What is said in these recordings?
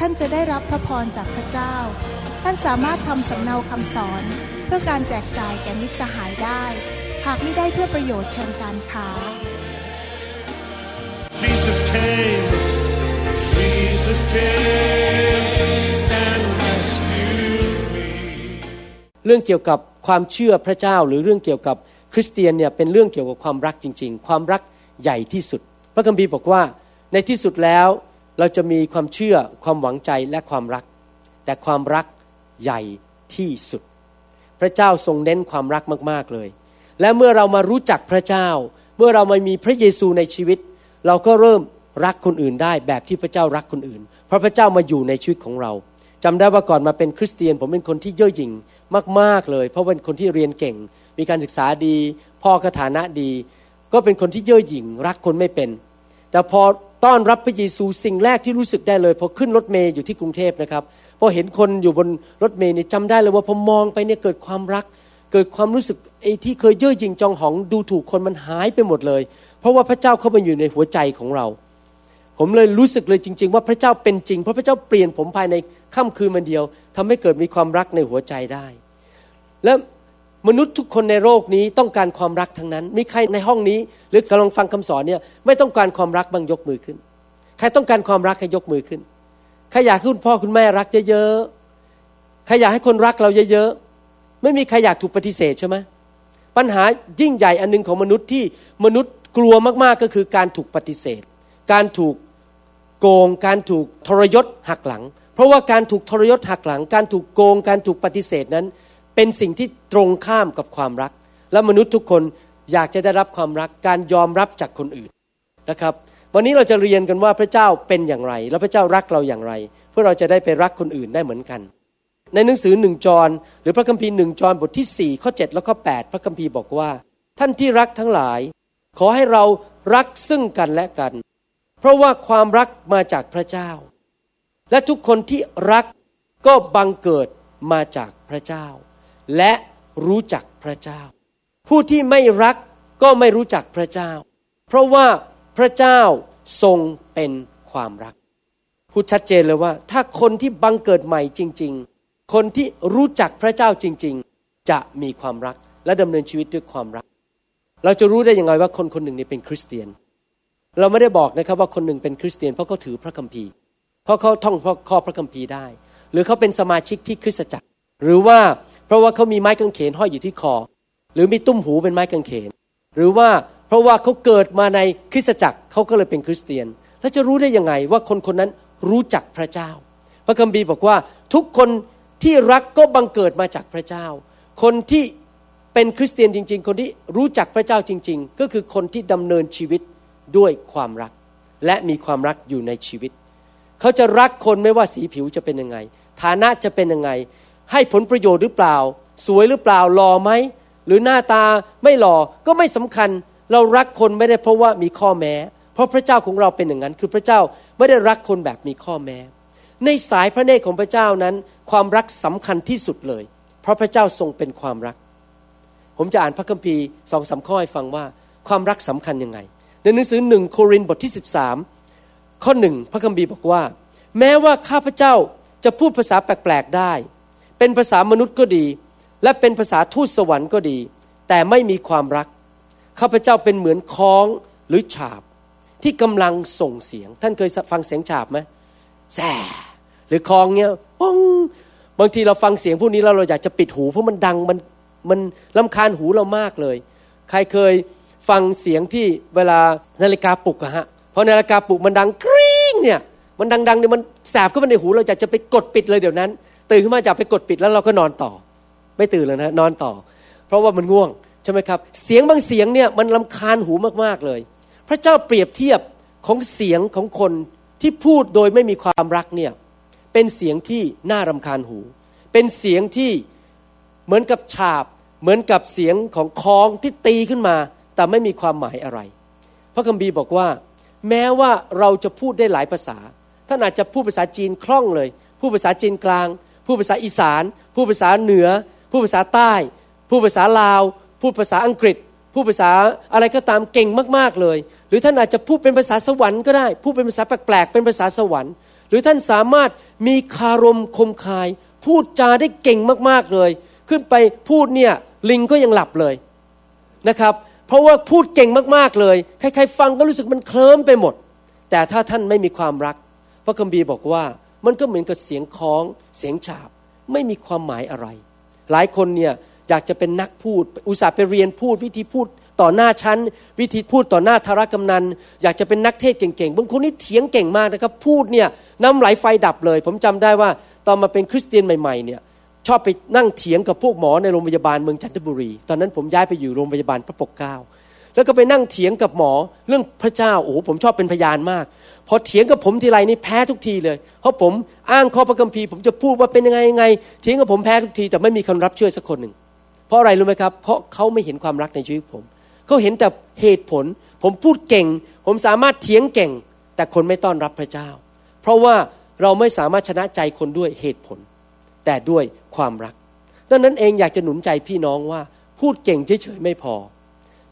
ท่านจะได้รับพระพรจากพระเจ้า ท่านสามารถทำสำเนาคำสอน เพื่อการแจกจ่ายแก่มิตรสหายได้ หากไม่ได้เพื่อประโยชน์เชิงการค้า Jesus came, Jesus came and rescued me. เรื่องเกี่ยวกับความเชื่อพระเจ้าหรือเรื่องเกี่ยวกับคริสเตียนเนี่ยเป็นเรื่องเกี่ยวกับความรักจริง ๆ ความรักใหญ่ที่สุด พระคัมภีร์บอกว่าในที่สุดแล้ว เราจะมีความเชื่อความหวังใจและความรัก แต่ความรักใหญ่ที่สุด พระเจ้าทรงเน้นความรักมาก ๆเลย และเมื่อเรามารู้จักพระเจ้า เมื่อเรามามีพระเยซูในชีวิต เราก็เริ่มรักคนอื่นได้แบบที่พระเจ้ารักคนอื่น เพราะพระเจ้ามาอยู่ในชีวิตของเราจำได้ว่าก่อนมาเป็นคริสเตียน ผมเป็นคนที่เย่อหยิ่งมากๆเลย เพราะเป็นคนที่เรียนเก่ง มีการศึกษาดี พ่อก็ฐานะดี ก็เป็นคนที่เย่อหยิ่งรักคนไม่เป็น แต่พอ ต้อนรับพระเยซูสิ่งแรกที่รู้สึกได้เลยพอขึ้นรถเมย์อยู่ที่กรุงเทพนะครับพอเห็นคนอยู่บนรถเมย์นี่จำได้เลยว่าพอมองไปเนี่ยเกิดความรัก เกิดความรู้สึกไอ้ที่เคยเย่อหยิ่งจองหองดูถูกคนมันหายไปหมดเลย เพราะว่าพระเจ้าเข้ามาอยู่ในหัวใจของเรา ผมเลยรู้สึกเลยจริง ๆ ว่าพระเจ้าเป็นจริง เพราะพระเจ้าเปลี่ยนผมภายในค่ำคืนมันเดียวทำให้เกิดมีความรักในหัวใจได้ และ มนุษย์ทุกคนในโลกนี้ต้องการความรักทั้งนั้น มีใครในห้องนี้ หรือกำลังฟังคำสอนเนี่ยไม่ต้องการความรักบางยกมือขึ้น ใครต้องการความรักให้ยกมือขึ้น ใครอยากให้คุณพ่อคุณแม่รักเยอะๆ ใครอยากให้คนรักเราเยอะๆ ไม่มีใครอยากถูกปฏิเสธใช่ไหมปัญหายิ่งใหญ่อันหนึงของมนุษย์ที่มนุษย์กลัวมากๆก็คือการถูกปฏิเสธ การถูกโกง การถูกทรยศหักหลัง เพราะว่าการถูกทรยศหักหลัง การถูกโกง การถูกปฏิเสธนั้น เป็นสิ่งที่ตรงข้ามกับความรัก และมนุษย์ทุกคนอยากจะได้รับความรักการยอมรับจากคนอื่นนะครับ วันนี้เราจะเรียนกันว่าพระเจ้าเป็นอย่างไร และพระเจ้ารักเราอย่างไร เพื่อเราจะได้ไปรักคนอื่นได้เหมือนกัน ในหนังสือหนึ่งจอห์นหรือพระคัมภีร์หนึ่งจอนบทที่ 4 ข้อ 7 และข้อ 8 พระคัมภีร์บอกว่า ท่านที่รักทั้งหลาย ขอให้เรารักซึ่งกันและกัน เพราะว่าความรักมาจากพระเจ้า และทุกคนที่รักก็บังเกิดมาจากพระเจ้า และรู้จักพระเจ้า ผู้ที่ไม่รักก็ไม่รู้จักพระเจ้า เพราะว่าพระเจ้าทรงเป็นความรักพูดชัดเจนเลยว่า ถ้าคนที่บังเกิดใหม่จริง ๆ คนที่รู้จักพระเจ้าจริง ๆ จะมีความรักและดำเนินชีวิตด้วยความรัก เราจะรู้ได้อยังไงว่าคนคนหนึ่งนี่เป็นคริสเตียน เราไม่ได้บอกนะครับว่าคนหนึ่งเป็นคริสเตียนเพราะเขาถือพระคัมภีร์ เพราะเขาท่องข้อพระคัมภีร์ได้ หรือเขาเป็นสมาชิกที่คริสตจักร หรือว่า เพราะว่าเขามีไม้กางเขนห้อยอยู่ที่คอ หรือมีตุ้มหูเป็นไม้กางเขน หรือว่าเพราะว่าเขาเกิดมาในคริสตจักรเขาก็เลยเป็นคริสเตียน แล้วจะรู้ได้ยังไงว่าคนคนนั้นรู้จักพระเจ้า พระคัมภีร์บอกว่าทุกคนที่รักก็บังเกิดมาจากพระเจ้า คนที่เป็นคริสเตียนจริง ๆ คนที่รู้จักพระเจ้าจริง ๆ ก็คือคนที่ดำเนินชีวิตด้วยความรัก และมีความรักอยู่ในชีวิต เขาจะรักคนไม่ว่าสีผิวจะเป็นยังไง ฐานะจะเป็นยังไง ให้ผลประโยชน์หรือเปล่า สวยหรือเปล่าหล่อไหมหรือหน้าตาไม่หล่อก็ไม่สำคัญ เรารักคนไม่ได้เพราะว่ามีข้อแม้ เพราะพระเจ้าของเราเป็นอย่างนั้น คือพระเจ้าไม่ได้รักคนแบบมีข้อแม้ ในสายพระเนตรของพระเจ้านั้น ความรักสำคัญที่สุดเลย เพราะพระเจ้าทรงเป็นความรัก ผมจะอ่านพระคัมภีร์สองสาข้อให้ฟังว่าความรักสำคัญยังไง ในหนังสือหนึ่งโครินธ์บทที่ 13 ข้อหนึ่งพระคัมภีร์บอกว่า แม้ว่าข้าพเจ้าจะพูดภาษาแปลกๆได้ เป็นภาษามนุษย์ก็ดี และเป็นภาษาทูตสวรรค์ก็ดี แต่ไม่มีความรักข้าพเจ้าเป็นเหมือนค้องหรือฉาบ ที่กำลังส่งเสียง ท่านเคยฟังเสียงฉาบไหมแซ่หรือคลองเงี้ยป้องบางทีเราฟังเสียงพวกนี้แล้วเราอยากจะปิดหูเพราะมันดังมันมันลำคาญหูเรามากเลย ใครเคยฟังเสียงที่เวลานาฬิกาปลุกอะฮะพอนาฬิกาปลุกมันดังกริ๊งเนี่ยมันดังๆเนี่ยมันแสบเข้ามาในหูเราอยากจะไปกดปิดเลยเดี๋ยวนั้น ตื่นขึ้นมาจะไปกดปิดแล้วเราก็นอนต่อ ไม่ตื่นเลยนะนอนต่อ เพราะว่ามันง่วงใช่ไหมครับ เสียงบางเสียงเนี่ยมันลำคาญหูมากๆเลย พระเจ้าเปรียบเทียบของเสียงของคนที่พูดโดยไม่มีความรักเนี่ยเป็นเสียงที่น่ารำคาญหู เป็นเสียงที่เหมือนกับฉาบ เหมือนกับเสียงของคองที่ตีขึ้นมา แต่ไม่มีความหมายอะไร พระคัมภีร์บอกว่า แม้ว่าเราจะพูดได้หลายภาษาท่านอาจจะพูดภาษาจีนคล่องเลย พูดภาษาจีนกลาง พูดภาษาอีสาน พูดภาษาเหนือ พูดภาษาใต้ พูดภาษาลาว พูดภาษาอังกฤษ พูดภาษาอะไรก็ตามเก่งมากๆเลย หรือท่านอาจจะพูดเป็นภาษาสวรรค์ก็ได้ พูดเป็นภาษาแปลกๆเป็นภาษาสวรรค์ หรือท่านสามารถมีคารมคมคาย พูดจาได้เก่งมากๆเลย ขึ้นไปพูดเนี่ยลิงก็ยังหลับเลยนะครับเพราะว่าพูดเก่งมากๆเลย ใครๆฟังก็รู้สึกมันเคลิ้มไปหมด แต่ถ้าท่านไม่มีความรัก พระคัมภีร์บอกว่า มันก็เหมือนกับเสียงคล้อง เสียงฉาบ ไม่มีความหมายอะไร หลายคนเนี่ยอยากจะเป็นนักพูด อุตส่าห์ไปเรียนพูดวิธีพูดต่อหน้าชั้น วิธีพูดต่อหน้าธารกำนัน อยากจะเป็นนักเทศเก่งๆบางคนนี่เถียงเก่งมากนะครับ พูดเนี่ยน้ำไหลไฟดับเลย ผมจำได้ว่าตอนมาเป็นคริสเตียนใหม่ๆเนี่ยชอบไปนั่งเถียงกับพวกหมอในโรงพยาบาลเมืองจันทบุรี ตอนนั้นผมย้ายไปอยู่โรงพยาบาลพระปกเกล้าแล้วก็ไปนั่งเถียงกับหมอเรื่องพระเจ้าโอ้โหผมชอบเป็นพยานมาก พอเถียงกับผมทีไรนี่แพ้ทุกทีเลย เพราะผมอ้างข้อพระคัมภีร์ผมจะพูดว่าเป็นยังไงยังไงเถียงกับผมแพ้ทุกทีแต่ไม่มีคนรับเชื่อสักคนหนึ่งเพราะอะไรรู้ไหมครับ เพราะเขาไม่เห็นความรักในชีวิตผมเขาเห็นแต่เหตุผล ผมพูดเก่ง ผมสามารถเถียงเก่ง แต่คนไม่ต้อนรับพระเจ้า เพราะว่าเราไม่สามารถชนะใจคนด้วยเหตุผล แต่ด้วยความรักดังนั้นเองอยากจะหนุนใจพี่น้องว่า พูดเก่งเฉยๆไม่พอ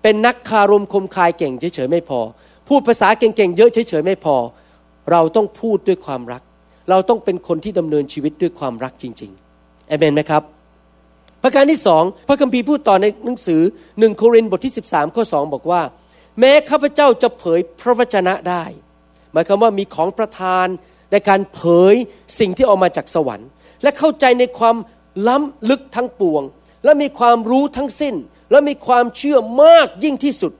เป็นนักคารมคมคายเก่งเฉยๆไม่พอ พูดภาษาเก่งๆ เยอะเฉยๆไม่พอ เราต้องพูดด้วยความรัก เราต้องเป็นคนที่ดำเนินชีวิตด้วยความรักจริงๆเอเมนไหมครับ ประการที่สองพระคัมภีร์พูดต่อในหนังสือหนึ่งโครินธ์บทที่ 13 ข้อ 2 บอกว่า แม้ข้าพเจ้าจะเผยพระวจนะได้ หมายความว่ามีของประทานในการเผยสิ่งที่ออกมาจากสวรรค์ และเข้าใจในความล้ำลึกทั้งปวง และมีความรู้ทั้งสิ้น และมีความเชื่อมากยิ่งที่สุด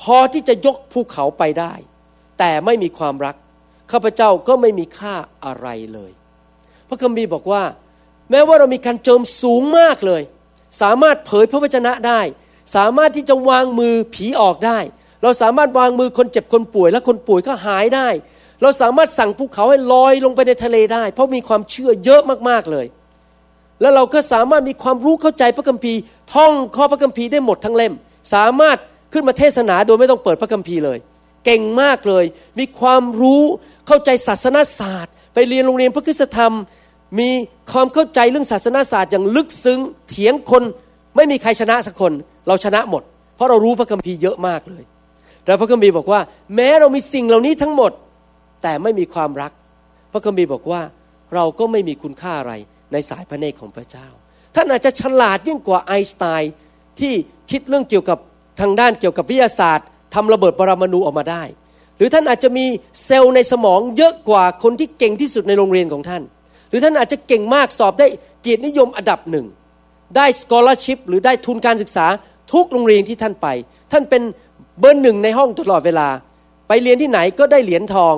พอที่จะยกภูเขาไปได้ แต่ไม่มีความรัก ข้าพเจ้าก็ไม่มีค่าอะไรเลย พระคัมภีร์บอกว่า แม้ว่าเรามีการเจิมสูงมากเลย สามารถเผยพระวจนะได้ สามารถที่จะวางมือผีออกได้ เราสามารถวางมือคนเจ็บคนป่วย และคนป่วยก็หายได้ เราสามารถสั่งภูเขาให้ลอยลงไปในทะเลได้ เพราะมีความเชื่อเยอะมากๆเลย แล้วเราก็สามารถมีความรู้เข้าใจพระคัมภีร์ ท่องข้อพระคัมภีร์ได้หมดทั้งเล่ม สามารถ ขึ้นมาเทศนาโดยไม่ต้องเปิดพระคัมภีร์เลย เก่งมากเลย มีความรู้เข้าใจศาสนาศาสตร์ ไปเรียนโรงเรียนพระคุณธรรม มีความเข้าใจเรื่องศาสนาศาสตร์อย่างลึกซึ้งเถียงคนไม่มีใครชนะสักคน เราชนะหมด เพราะเรารู้พระคัมภีร์เยอะมากเลยแล้วพระคัมภีร์บอกว่า แม้เรามีสิ่งเหล่านี้ทั้งหมด แต่ไม่มีความรัก พระคัมภีร์บอกว่าเราก็ไม่มีคุณค่าอะไรในสายพระเนตรของพระเจ้า ท่านอาจจะฉลาดยิ่งกว่าไอน์สไตน์ที่คิดเรื่องเกี่ยวกับ ทางด้านเกี่ยวกับวิทยาศาสตร์ทำระเบิดปรมาณูออกมาได้ หรือท่านอาจจะมีเซลล์ในสมองเยอะกว่าคนที่เก่งที่สุดในโรงเรียนของท่าน หรือท่านอาจจะเก่งมากสอบได้เกียรตินิยมอันดับหนึ่งได้สกอร์ชิพหรือได้ทุนการศึกษาทุกโรงเรียนที่ท่านไป ท่านเป็นเบอร์หนึ่งในห้องตลอดเวลา ไปเรียนที่ไหนก็ได้เหรียญทอง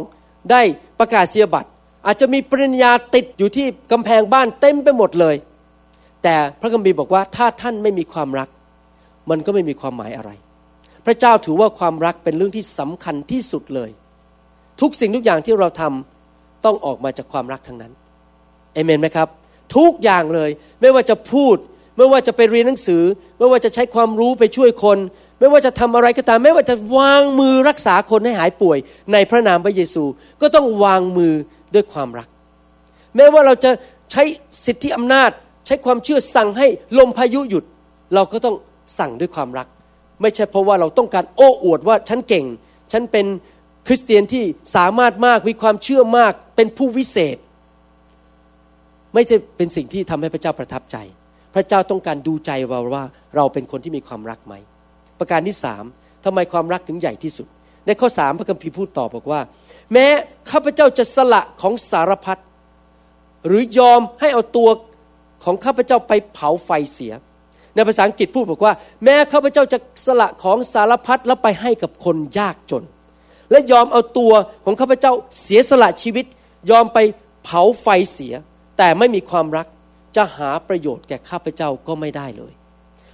ได้ประกาศเสียบัตร อาจจะมีปริญญาติดอยู่ที่กำแพงบ้านเต็มไปหมดเลย แต่พระคัมภีร์บอกว่าถ้าท่านไม่มีความรัก มันก็ไม่มีความหมายอะไร พระเจ้าถือว่าความรักเป็นเรื่องที่สำคัญที่สุดเลย ทุกสิ่งทุกอย่างที่เราทำต้องออกมาจากความรักทั้งนั้นเอเมนไหมครับ ทุกอย่างเลยไม่ว่าจะพูด ไม่ว่าจะไปเรียนหนังสือ ไม่ว่าจะใช้ความรู้ไปช่วยคน ไม่ว่าจะทำอะไรก็ตาม ไม่ว่าจะวางมือรักษาคนให้หายป่วย ในพระนามพระเยซู ก็ต้องวางมือด้วยความรัก แม้ว่าเราจะใช้สิทธิอำนาจ ใช้ความเชื่อสั่งให้ลมพายุหยุด เราก็ต้อง สั่งด้วยความรัก ไม่ใช่เพราะว่าเราต้องการโอ้อวดว่าฉันเก่ง ฉันเป็นคริสเตียนที่สามารถมากมีความเชื่อมากเป็นผู้วิเศษ ไม่ใช่เป็นสิ่งที่ทำให้พระเจ้าประทับใจ พระเจ้าต้องการดูใจเราว่าเราเป็นคนที่มีความรักไหม ประการที่สามทำไมความรักถึงใหญ่ที่สุด ในข้อสามพระคัมภีร์พูดต่อบอกว่า แม้ข้าพเจ้าจะสละของสารพัดหรือยอมให้เอาตัวของข้าพเจ้าไปเผาไฟเสีย ในภาษาอังกฤษพูดบอกว่า แม้ข้าพเจ้าจะสละของสารพัดแล้วไปให้กับคนยากจน และยอมเอาตัวของข้าพเจ้าเสียสละชีวิต ยอมไปเผาไฟเสีย แต่ไม่มีความรักจะหาประโยชน์แก่ข้าพเจ้าก็ไม่ได้เลย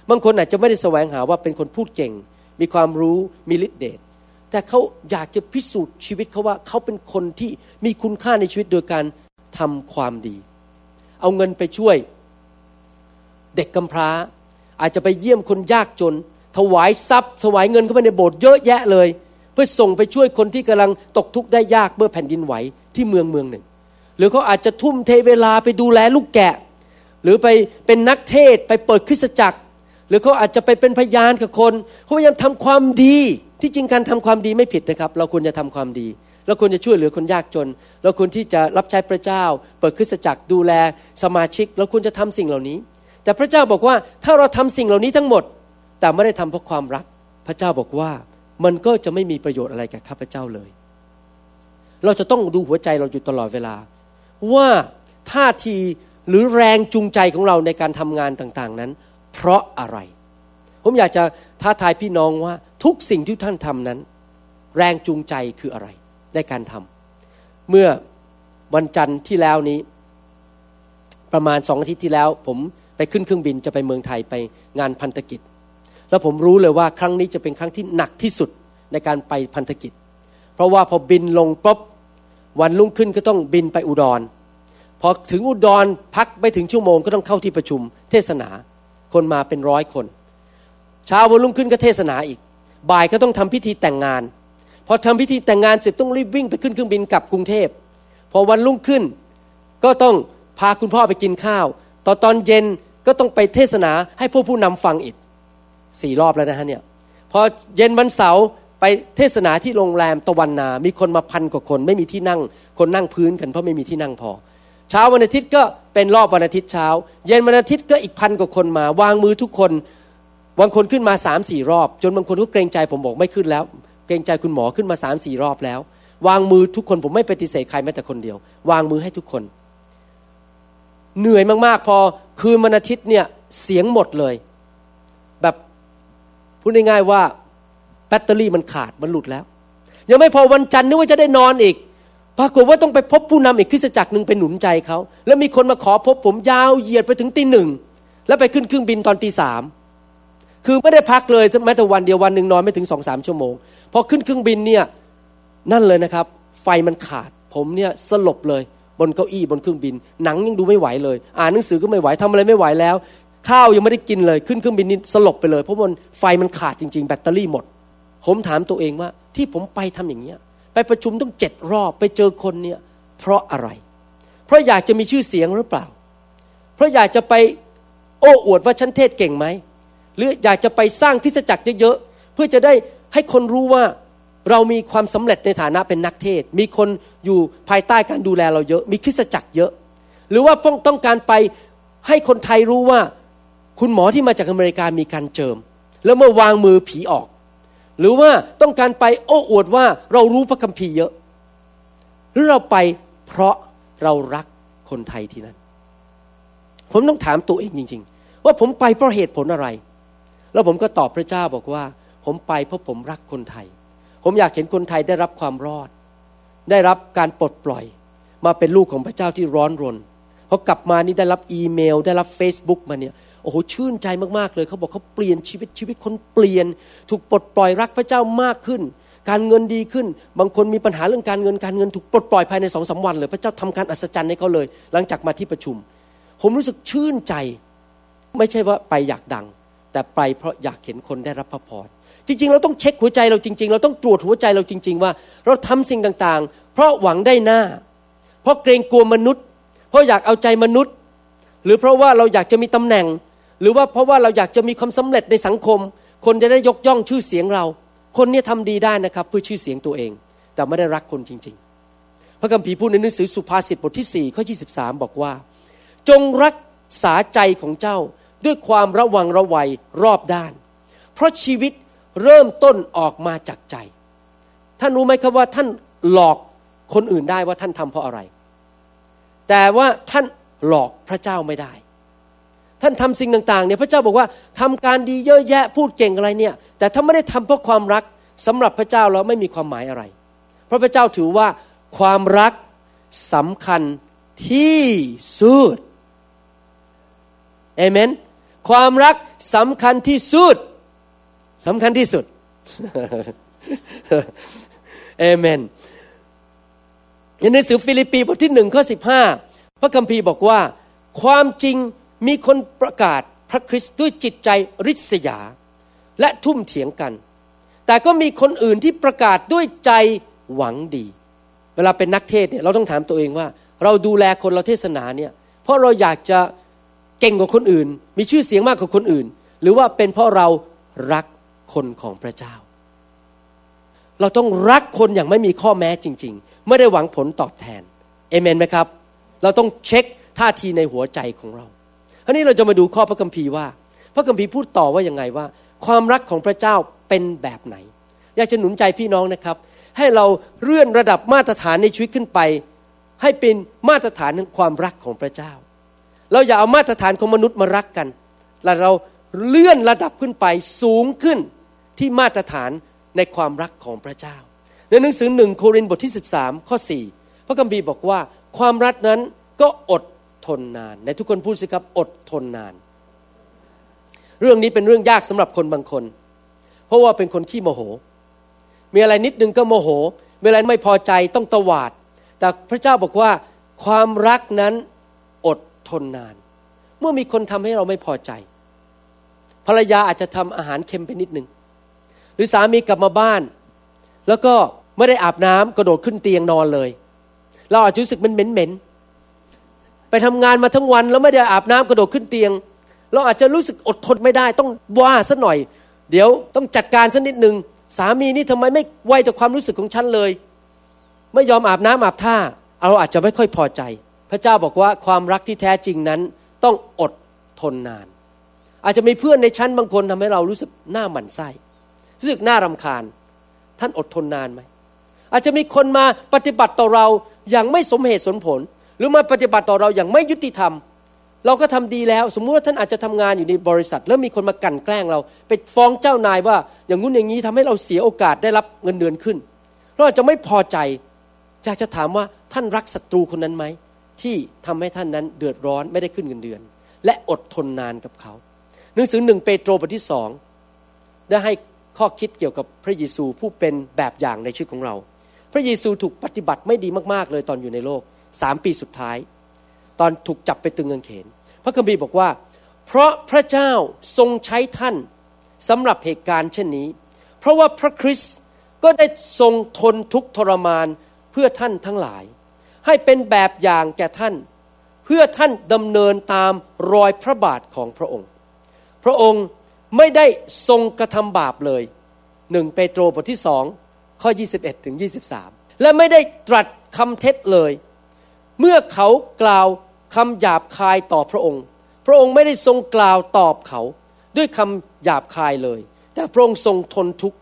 บางคนอาจจะไม่ได้แสวงหาว่าเป็นคนพูดเก่ง มีความรู้มีฤทธิเดชแต่เขาอยากจะพิสูจน์ชีวิตเขาว่าเขาเป็นคนที่มีคุณค่าในชีวิตโดยการทำความดี เอาเงินไปช่วย เด็กกำพร้า อาจจะไปเยี่ยมคนยากจน ถวายทรัพย์ ถวายเงินเข้าไปในโบสถ์เยอะแยะเลย เพื่อส่งไปช่วยคนที่กำลังตกทุกข์ได้ยากเมื่อแผ่นดินไหวที่เมืองเมืองหนึ่ง หรือเขาอาจจะทุ่มเทเวลาไปดูแลลูกแกะ หรือไปเป็นนักเทศไปเปิดคริสตจักร หรือเขาอาจจะไปเป็นพยานกับคนเขาพยายามทำความดีที่จริงการทำความดีไม่ผิดนะครับ เราควรจะทำความดีเราควรจะช่วยเหลือคนยากจน เราควรที่จะรับใช้พระเจ้า เปิดคริสตจักรดูแลสมาชิก เราควรจะทำสิ่งเหล่านี้ แต่พระเจ้าบอกว่าถ้าเราทำสิ่งเหล่านี้ทั้งหมด แต่ไม่ได้ทำเพราะความรัก พระเจ้าบอกว่ามันก็จะไม่มีประโยชน์อะไรกับข้าพเจ้าเลย เราจะต้องดูหัวใจเราอยู่ตลอดเวลา ว่าท่าทีหรือแรงจูงใจของเราในการทำงานต่างๆนั้น เพราะอะไร ผมอยากจะท้าทายพี่น้องว่าทุกสิ่งที่ท่านทำนั้น แรงจูงใจคืออะไรในการทำเมื่อวันจันทร์ที่แล้วนี้ ประมาณสองอาทิตย์ที่แล้ว ผม ไปขึ้นเครื่องบินจะไปเมืองไทยไปงานพันธกิจ แล้วผมรู้เลยว่าครั้งนี้จะเป็นครั้งที่หนักที่สุดในการไปพันธกิจ เพราะว่าพอบินลงปุ๊บวันรุ่งขึ้นก็ต้องบินไปอุดร พอถึงอุดรพักไปถึงชั่วโมงก็ต้องเข้าที่ประชุม เทศนาคนมาเป็นร้อยคนเช้าวันรุ่งขึ้นก็เทศนาอีก บ่ายก็ต้องทำพิธีแต่งงาน พอทำพิธีแต่งงานเสร็จต้องรีบวิ่งไปขึ้นเครื่องบินกลับกรุงเทพพอวันรุ่งขึ้น ก็ต้องพาคุณพ่อไปกินข้าว ต่อตอนเย็นก็ต้องไปเทศนาให้พวกผู้นำฟังอีกสี่รอบแล้วนะฮะเนี่ยพอเย็นวันเสาร์ไปเทศนาที่โรงแรมตะวันนา มีคนมาพันกว่าคน ไม่มีที่นั่ง คนนั่งพื้นกันเพราะไม่มีที่นั่งพอ เช้าวันอาทิตย์ก็เป็นรอบวันอาทิตย์เช้า เย็นวันอาทิตย์ก็อีกพันกว่าคนมา วางมือทุกคน บางคนขึ้นมาสามสี่รอบ จนบางคนก็เกรงใจผมบอกไม่ขึ้นแล้ว เกรงใจคุณหมอขึ้นมาสามสี่รอบแล้ว วางมือทุกคนผมไม่ปฏิเสธใครแม้แต่คนเดียว วางมือให้ทุกคน เหนื่อยมากๆ พอคืนวันอาทิตย์เนี่ยเสียงหมดเลย แบบพูดง่ายๆว่าแบตเตอรี่มันขาดมันหลุดแล้ว ยังไม่พอวันจันทร์นึกว่าจะได้นอนอีก ปรากฏว่าต้องไปพบผู้นำอีกคริสตจักรหนึ่งไปหนุนใจเขา แล้วมีคนมาขอพบผมยาวเหยียดไปถึงตีหนึ่งแล้วไปขึ้นเครื่องบินตอนตีสามคือไม่ได้พักเลยแม้แต่วันเดียววันหนึ่งนอนไม่ถึงสองสามชั่วโมง พอขึ้นเครื่องบินเนี่ยนั่นเลยนะครับ ไฟมันขาด ผมเนี่ยสลบเลย บนเก้าอี้บนเครื่องบิน หนังยังดูไม่ไหวเลย อ่านหนังสือก็ไม่ไหวทำอะไรไม่ไหวแล้ว ข้าวยังไม่ได้กินเลยขึ้นเครื่องบินนี่สลบไปเลย เพราะมันไฟมันขาดจริง ๆ แบตเตอรี่หมด ผมถามตัวเองว่า ที่ผมไปทำอย่างเงี้ย ไปประชุมต้องเจ็ดรอบไปเจอคนเนี่ย เพราะอะไร เพราะอยากจะมีชื่อเสียงหรือเปล่า เพราะอยากจะไปโอ้อวดว่าฉันเทศเก่งไหมหรืออยากจะไปสร้างคริสตจักรเยอะๆเพื่อจะได้ให้คนรู้ว่า เรามีความสำเร็จในฐานะเป็นนักเทศ มีคนอยู่ภายใต้การดูแลเราเยอะ มีคริสตจักรเยอะ หรือว่าต้องการไปให้คนไทยรู้ว่าคุณหมอที่มาจากอเมริกามีการเจิม แล้วเมื่อวางมือผีออก หรือว่าต้องการไปโอ้อวดว่าเรารู้พระคัมภีร์เยอะ หรือเราไปเพราะเรารักคนไทยที่นั่น ผมต้องถามตัวเองจริง ๆ ว่าผมไปเพราะเหตุผลอะไร แล้วผมก็ตอบพระเจ้าบอกว่า ผมไปเพราะผมรักคนไทย ผมอยากเห็นคนไทยได้รับความรอด ได้รับการปลดปล่อย มาเป็นลูกของพระเจ้าที่ร้อนรนพอกลับมานี่ได้รับอีเมล ได้รับ Facebook มาเนี่ยโอ้โหชื่นใจมากๆเลยเขาบอกเขาเปลี่ยนชีวิตชีวิตคนเปลี่ยน ถูกปลดปล่อยรักพระเจ้ามากขึ้น การเงินดีขึ้น บางคนมีปัญหาเรื่องการเงินการเงินถูกปลดปล่อยภายในสองสาวันเลย พระเจ้าทำการอัศจรรย์ให้เขาเลย หลังจากมาที่ประชุม ผมรู้สึกชื่นใจ ไม่ใช่ว่าไปอยากดัง แต่ไปเพราะอยากเห็นคนได้รับพระพร จริง ๆ เราต้องเช็คหัวใจเราจริง ๆ เราต้องตรวจหัวใจเราจริง ๆ ว่า เราทำสิ่งต่างๆ เพราะหวังได้หน้า เพราะเกรงกลัวมนุษย์ เพราะอยากเอาใจมนุษย์ หรือเพราะว่าเราอยากจะมีตำแหน่ง หรือว่าเพราะว่าเราอยากจะมีความสำเร็จในสังคม คนจะได้ยกย่องชื่อเสียงเรา คนนี้ทำดีได้นะครับ เพื่อชื่อเสียงตัวเอง แต่ไม่ได้รักคนจริง ๆ พระคัมภีร์พูดในหนังสือสุภาษิตบทที่4ข้อ23 บอกว่า จงรักษาใจของเจ้าด้วยความระวังระวัยรอบด้าน เพราะชีวิต เริ่มต้นออกมาจากใจ ท่านรู้ไหมครับว่าท่านหลอกคนอื่นได้ว่าท่านทำเพราะอะไร แต่ว่าท่านหลอกพระเจ้าไม่ได้ ท่านทำสิ่งต่างๆเนี่ยพระเจ้าบอกว่าทำการดีเยอะแยะพูดเก่งอะไรเนี่ย แต่ถ้าไม่ได้ทำเพราะความรักสำหรับพระเจ้าแล้วไม่มีความหมายอะไร เพราะพระเจ้าถือว่าความรักสำคัญที่สุดเอเมน ความรักสำคัญที่สุด สำคัญที่สุดเอเมนในหนังสือฟิลิปปีบทที่หนึ่งข้อสิบห้าพระคัมภีร์บอกว่า ความจริงมีคนประกาศพระคริสต์ด้วยจิตใจริษยา และทุ่มเถียงกัน แต่ก็มีคนอื่นที่ประกาศด้วยใจหวังดี เวลาเป็นนักเทศเนี่ยเราต้องถามตัวเองว่า เราดูแลคนเราเทศนาเนี่ย เพราะเราอยากจะเก่งกว่าคนอื่น มีชื่อเสียงมากกว่าคนอื่น หรือว่าเป็นเพราะเรารัก คนของพระเจ้า เราต้องรักคนอย่างไม่มีข้อแม้จริง ๆ ไม่ได้หวังผลตอบแทนเอเมนไหมครับ เราต้องเช็คท่าทีในหัวใจของเราทีนี้เราจะมาดูข้อพระคัมภีร์ว่า พระคัมภีร์พูดต่อว่ายังไงว่า ความรักของพระเจ้าเป็นแบบไหน อยากจะหนุนใจพี่น้องนะครับ ให้เราเลื่อนระดับมาตรฐานในชีวิตขึ้นไป ให้เป็นมาตรฐานของความรักของพระเจ้า เราอย่าเอามาตรฐานของมนุษย์มารักกันและเราเลื่อนระดับขึ้นไปสูงขึ้น ที่มาตรฐานในความรักของพระเจ้า ในหนังสือหนึ่งโครินธ์บทที่ 13 ข้อ 4 พระคัมภีร์บอกว่า ความรักนั้นก็อดทนนาน ในทุกคนพูดสิครับอดทนนาน เรื่องนี้เป็นเรื่องยากสำหรับคนบางคน เพราะว่าเป็นคนขี้โมโห มีอะไรนิดนึงก็โมโหเวลาไรไม่พอใจต้องตวาด แต่พระเจ้าบอกว่า ความรักนั้นอดทนนาน เมื่อมีคนทำให้เราไม่พอใจ ภรรยาอาจจะทำอาหารเค็มไปนิดนึง หรือสามีกลับมาบ้าน แล้วก็ไม่ได้อาบน้ำกระโดดขึ้นเตียงนอนเลย เราอาจจะรู้สึกมันเหม็นๆไปทำงานมาทั้งวันแล้วไม่ได้อาบน้ำกระโดดขึ้นเตียง เราอาจจะรู้สึกอดทนไม่ได้ ต้องว่าสัหน่อย เดี๋ยวต้องจัดการสักนิดหนึ่งสามีนี่ทำไมไม่ไวต่อความรู้สึกของฉันเลย ไม่ยอมอาบน้ำอาบท่า เราอาจจะไม่ค่อยพอใจ พระเจ้าบอกว่าความรักที่แท้จริงนั้นต้องอดทนนาน อาจจะมีเพื่อนในชั้นบางคนทำให้เรารู้สึกหน้าหมันไส้ รู้สึกน้ารำคาญ ท่านอดทนนานไหม อาจจะมีคนมาปฏิบัติต่อเราอย่างไม่สมเหตุสมผล หรือมาปฏิบัติต่อเราอย่างไม่ยุติธรรม เราก็ทำดีแล้ว สมมุติว่าท่านอาจจะทำงานอยู่ในบริษัท แล้วมีคนมากั่นแกล้งเรา ไปฟ้องเจ้านายว่า อย่างงู้นอย่างนี้ทำให้เราเสียโอกาสได้รับเงินเดือนขึ้น เราอาจจะไม่พอใจ อยากจะถามว่าท่านรักศัตรูคนนั้นไหมที่ทำให้ท่านนั้นเดือดร้อนไม่ได้ขึ้นเงินเดือน และอดทนนานกับเขาหนังสือหนึ่งเปโตรบทที่สองได้ให้ ข้อคิดเกี่ยวกับพระเยซูผู้เป็นแบบอย่างในชีวิตของเรา พระเยซูถูกปฏิบัติไม่ดีมากๆ เลยตอนอยู่ในโลกสามปีสุดท้าย ตอนถูกจับไปตึงกางเขน พระคัมภีร์บอกว่า เพราะพระเจ้าทรงใช้ท่านสำหรับเหตุการณ์เช่นนี้ เพราะว่าพระคริสต์ก็ได้ทรงทนทุกทรมานเพื่อท่านทั้งหลาย ให้เป็นแบบอย่างแก่ท่าน เพื่อท่านดำเนินตามรอยพระบาทของพระองค์ พระองค์ ไม่ได้ทรงกระทำบาปเลยหนึ่งเปโตรบทที่สองข้อ 21ถึง23 และไม่ได้ตรัสคำเท็จเลย เมื่อเขากล่าวคำหยาบคายต่อพระองค์ พระองค์ไม่ได้ทรงกล่าวตอบเขา ด้วยคำหยาบคายเลย แต่พระองค์ทรงทนทุกข์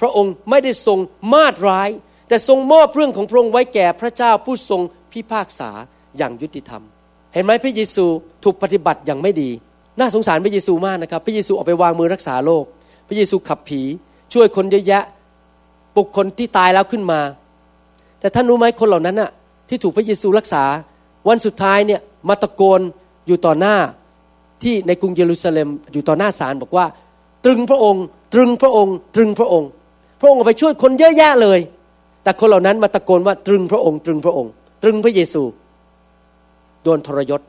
พระองค์ไม่ได้ทรงมาดร้าย แต่ทรงมอบเรื่องของพระองค์ไว้แก่พระเจ้าผู้ทรงพิพากษาอย่างยุติธรรม เห็นไหมพระเยซูถูกปฏิบัติอย่างไม่ดี น่าสงสารพระเยซูมากนะครับ พระเยซูออกไปวางมือรักษาโรคพระเยซูขับผี ช่วยคนเยอะแยะปลุกคนที่ตายแล้วขึ้นมา แต่ท่านรู้ไหมคนเหล่านั้นน่ะที่ถูกพระเยซูรักษา วันสุดท้ายเนี่ยมาตะโกนอยู่ต่อหน้าที่ในกรุงเยรูซาเล็มอยู่ต่อหน้าศาลบอกว่า ตรึงพระองค์ ตรึงพระองค์ ตรึงพระองค์ พระองค์ไปช่วยคนเยอะแยะเลย แต่คนเหล่านั้นมาตะโกนว่าตรึงพระองค์ ตรึงพระองค์ ตรึงพระเยซู โดนทรยศ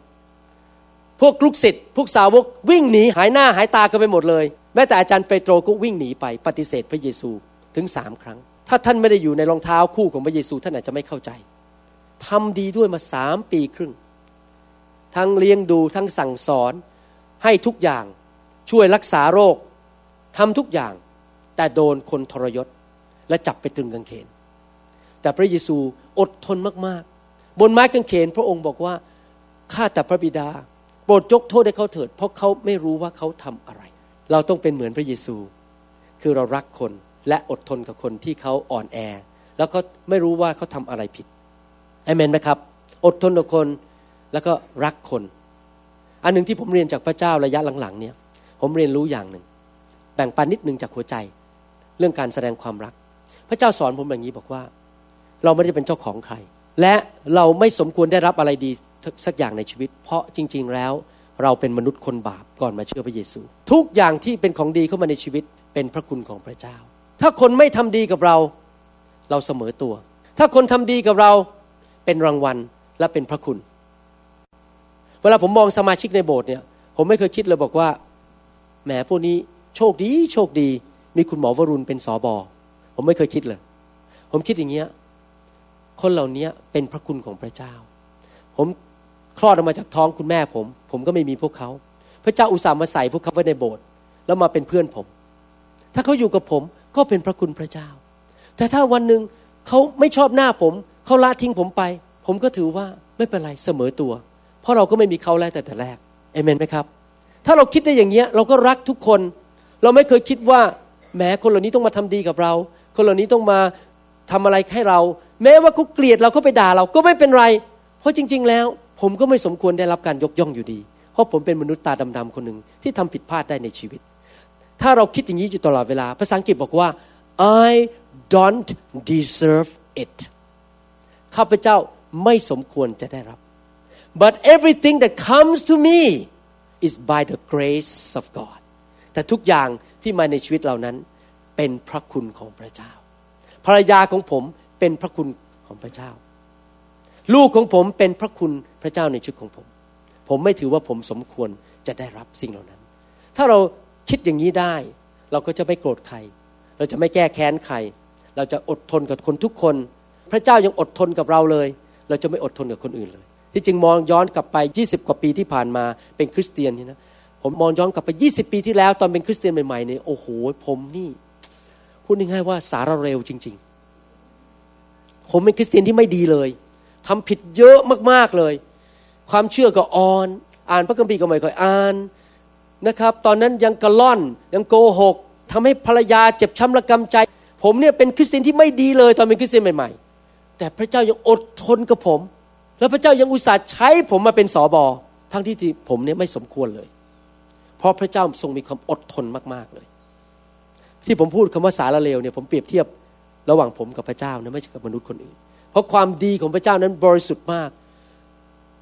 พวกลูกศิษย์พวกสาวกวิ่งหนีหายหน้าหายตากันไปหมดเลย แม้แต่อาจารย์เปโตรก็วิ่งหนีไปปฏิเสธพระเยซูถึงสามครั้ง ถ้าท่านไม่ได้อยู่ในรองเท้าคู่ของพระเยซูท่านอาจจะไม่เข้าใจทำดีด้วยมาสามปีครึ่ง ทั้งเลี้ยงดูทั้งสั่งสอนให้ทุกอย่างช่วยรักษาโรคทำทุกอย่าง แต่โดนคนทรยศและจับไปตรึงกางเขน แต่พระเยซูอดทนมากๆ บนไม้กางเขนพระองค์บอกว่าข้าแต่พระบิดา รดยกโทษให้เขาเถิด เพราะเขาไม่รู้ว่าเขาทำอะไร เราต้องเป็นเหมือนพระเยซู คือเรารักคนและอดทนกับคนที่เขาอ่อนแอ แล้วก็ไม่รู้ว่าเขาทำอะไรผิดเอเมนไหมครับ อดทนกับคนแล้วก็รักคน อันหนึ่งที่ผมเรียนจากพระเจ้าระยะหลังๆ เนี่ย ผมเรียนรู้อย่างหนึ่ง แบ่งปันนิดหนึ่งจากหัวใจ เรื่องการแสดงความรัก พระเจ้าสอนผมอย่างนี้บอกว่า เราไม่ได้เป็นเจ้าของใคร และเราไม่สมควรได้รับอะไรดี สักอย่างในชีวิต เพราะจริง ๆ แล้วเราเป็นมนุษย์คนบาปก่อนมาเชื่อพระเยซู ทุกอย่างที่เป็นของดีเข้ามาในชีวิตเป็นพระคุณของพระเจ้า ถ้าคนไม่ทำดีกับเรา เราเสมอตัว ถ้าคนทำดีกับเราเป็นรางวัลและเป็นพระคุณ เวลาผมมองสมาชิกในโบสถ์เนี่ย ผมไม่เคยคิดเลยบอกว่าแหมพวกนี้โชคดีโชคดี มีคุณหมอวรุณเป็นสอบอผมไม่เคยคิดเลย ผมคิดอย่างเงี้ยคนเหล่านี้เป็นพระคุณของพระเจ้า ผม คลอดออกมาจากท้องคุณแม่ผม ผมก็ไม่มีพวกเขา พระเจ้าอุตส่าห์มาใส่พวกเขาไว้ในโบสถ์แล้วมาเป็นเพื่อนผม ถ้าเขาอยู่กับผมก็เป็นพระคุณพระเจ้า แต่ถ้าวันหนึ่งเขาไม่ชอบหน้าผมเขาละทิ้งผมไป ผมก็ถือว่าไม่เป็นไรเสมอตัว เพราะเราก็ไม่มีเขาแล้วแต่แต่แรกเอเมนไหมครับ ถ้าเราคิดได้อย่างเงี้ยเราก็รักทุกคน เราไม่เคยคิดว่าแหมคนเหล่านี้ต้องมาทำดีกับเรา คนเหล่านี้ต้องมาทำอะไรให้เรา แม้ว่าเขาเกลียดเราเขาไปด่าเราก็ไม่เป็นไร เพราะจริง ๆ แล้ว ผมก็ไม่สมควรได้รับการยกย่องอยู่ดี เพราะผมเป็นมนุษย์ตาดำๆคนหนึ่งที่ทำผิดพลาดได้ในชีวิต ถ้าเราคิดอย่างนี้อยู่ตลอดเวลา ภาษาอังกฤษบอกว่า I don't deserve it ข้าพเจ้าไม่สมควรจะได้รับ but everything that comes to me is by the grace of God แต่ทุกอย่างที่มาในชีวิตเรานั้น เป็นพระคุณของพระเจ้า ภรรยาของผมเป็นพระคุณของพระเจ้า ลูกของผมเป็นพระคุณพระเจ้าในชีวิตของผม ผมไม่ถือว่าผมสมควรจะได้รับสิ่งเหล่านั้น ถ้าเราคิดอย่างนี้ได้ เราก็จะไม่โกรธใคร เราจะไม่แก้แค้นใคร เราจะอดทนกับคนทุกคน พระเจ้ายังอดทนกับเราเลย เราจะไม่อดทนกับคนอื่นเลย ที่จริงมองย้อนกลับไป 20 กว่าปีที่ผ่านมาเป็นคริสเตียนนี่นะผมมองย้อนกลับไป 20 ปีที่แล้วตอนเป็นคริสเตียนใหม่ๆเนี่ยโอ้โหผมนี่พูดง่ายๆว่าสารเร็วจริง ๆ ผมเป็นคริสเตียนที่ไม่ดีเลย ทำผิดเยอะมากๆเลย ความเชื่อก็อ่อน อ่านพระคัมภีร์ก็ไม่ค่อยอ่านนะครับ ตอนนั้นยังกระล่อนยังโกหกทำให้ภรรยาเจ็บช้ำระกำใจ ผมเนี่ยเป็นคริสเตียนที่ไม่ดีเลย ตอนเป็นคริสเตียนใหม่ๆ แต่พระเจ้ายังอดทนกับผม แล้วพระเจ้ายังอุตส่าห์ใช้ผมมาเป็นสอบอทั้งที่ผมเนี่ยไม่สมควรเลย เพราะพระเจ้าทรงมีความอดทนมากๆเลย ที่ผมพูดคำว่าสารเลวเนี่ยผมเปรียบเทียบระหว่างผมกับพระเจ้านะไม่ใช่กับมนุษย์คนอื่น เพราะความดีของพระเจ้านั้นบริสุทธิ์มาก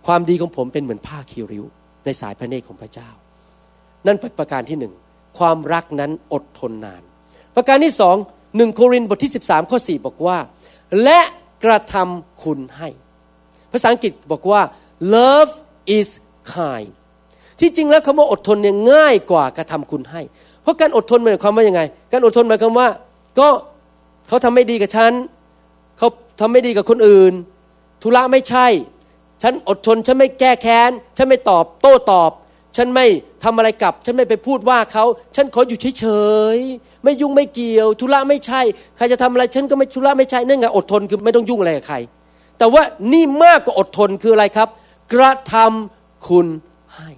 ความดีของผมเป็นเหมือนผ้าคีริ้ว ในสายพระเนตรของพระเจ้า นั่นเป็นประการที่หนึ่งความรักนั้นอดทนนาน ประการที่สองหนึ่งโครินธ์บทที่ 13 ข้อ 4 บอกว่า และกระทำคุณให้ ภาษาอังกฤษบอกว่า love is kind ที่จริงแล้วคำว่าอดทนเนี่ยง่ายกว่ากระทำคุณให้ เพราะการอดทนหมายความว่ายังไง การอดทนหมายความว่า ก็เขาทำไม่ดีกับฉัน เขาทำไม่ดีกับคนอื่น ธุระไม่ใช่ ฉันอดทน ฉันไม่แก้แค้น ฉันไม่ตอบ โต้ตอบ ฉันไม่ทำอะไรกลับ ฉันไม่ไปพูดว่าเขา ฉันขออยู่เฉยๆ ไม่ยุ่งไม่เกี่ยว ธุระไม่ใช่ ใครจะทำอะไร ฉันก็ไม่ธุระไม่ใช่ นั่นไงอดทนคือไม่ต้องยุ่งอะไรกับใคร แต่ว่านี่มากกว่าอดทนคืออะไรครับ กระทำคุณให้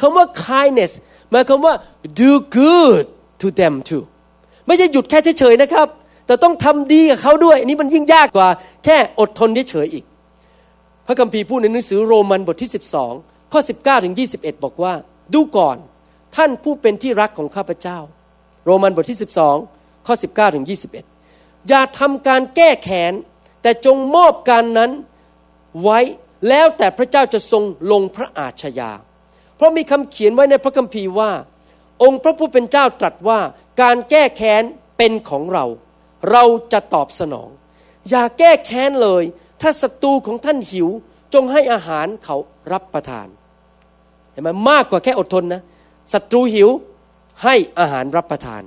คำว่า kindness หมายความว่า do good to them too ไม่ใช่หยุดแค่เฉยๆนะครับ แต่ต้องทำดีกับเขาด้วย อันนี้มันยิ่งยากกว่า แค่อดทนเฉยอีก พระคัมภีร์พูดในหนังสือโรมันบทที่ 12 ข้อ 19 ถึง 21 บอกว่า ดูก่อนท่านผู้เป็นที่รักของข้าพเจ้า โรมันบทที่ 12 ข้อ 19 ถึง 21 อย่าทำการแก้แค้นแต่จงมอบการนั้นไว้แล้วแต่พระเจ้าจะทรงลงพระอาชญา เพราะมีคำเขียนไว้ในพระคัมภีร์ว่า องค์พระผู้เป็นเจ้าตรัสว่าการแก้แค้นเป็นของเรา เราจะตอบสนอง อย่าแก้แค้นเลย ถ้าศัตรูของท่านหิว จงให้อาหารเขารับประทาน เห็นไหมมากกว่าแค่อดทนนะศัตรูหิวให้อาหารรับประทาน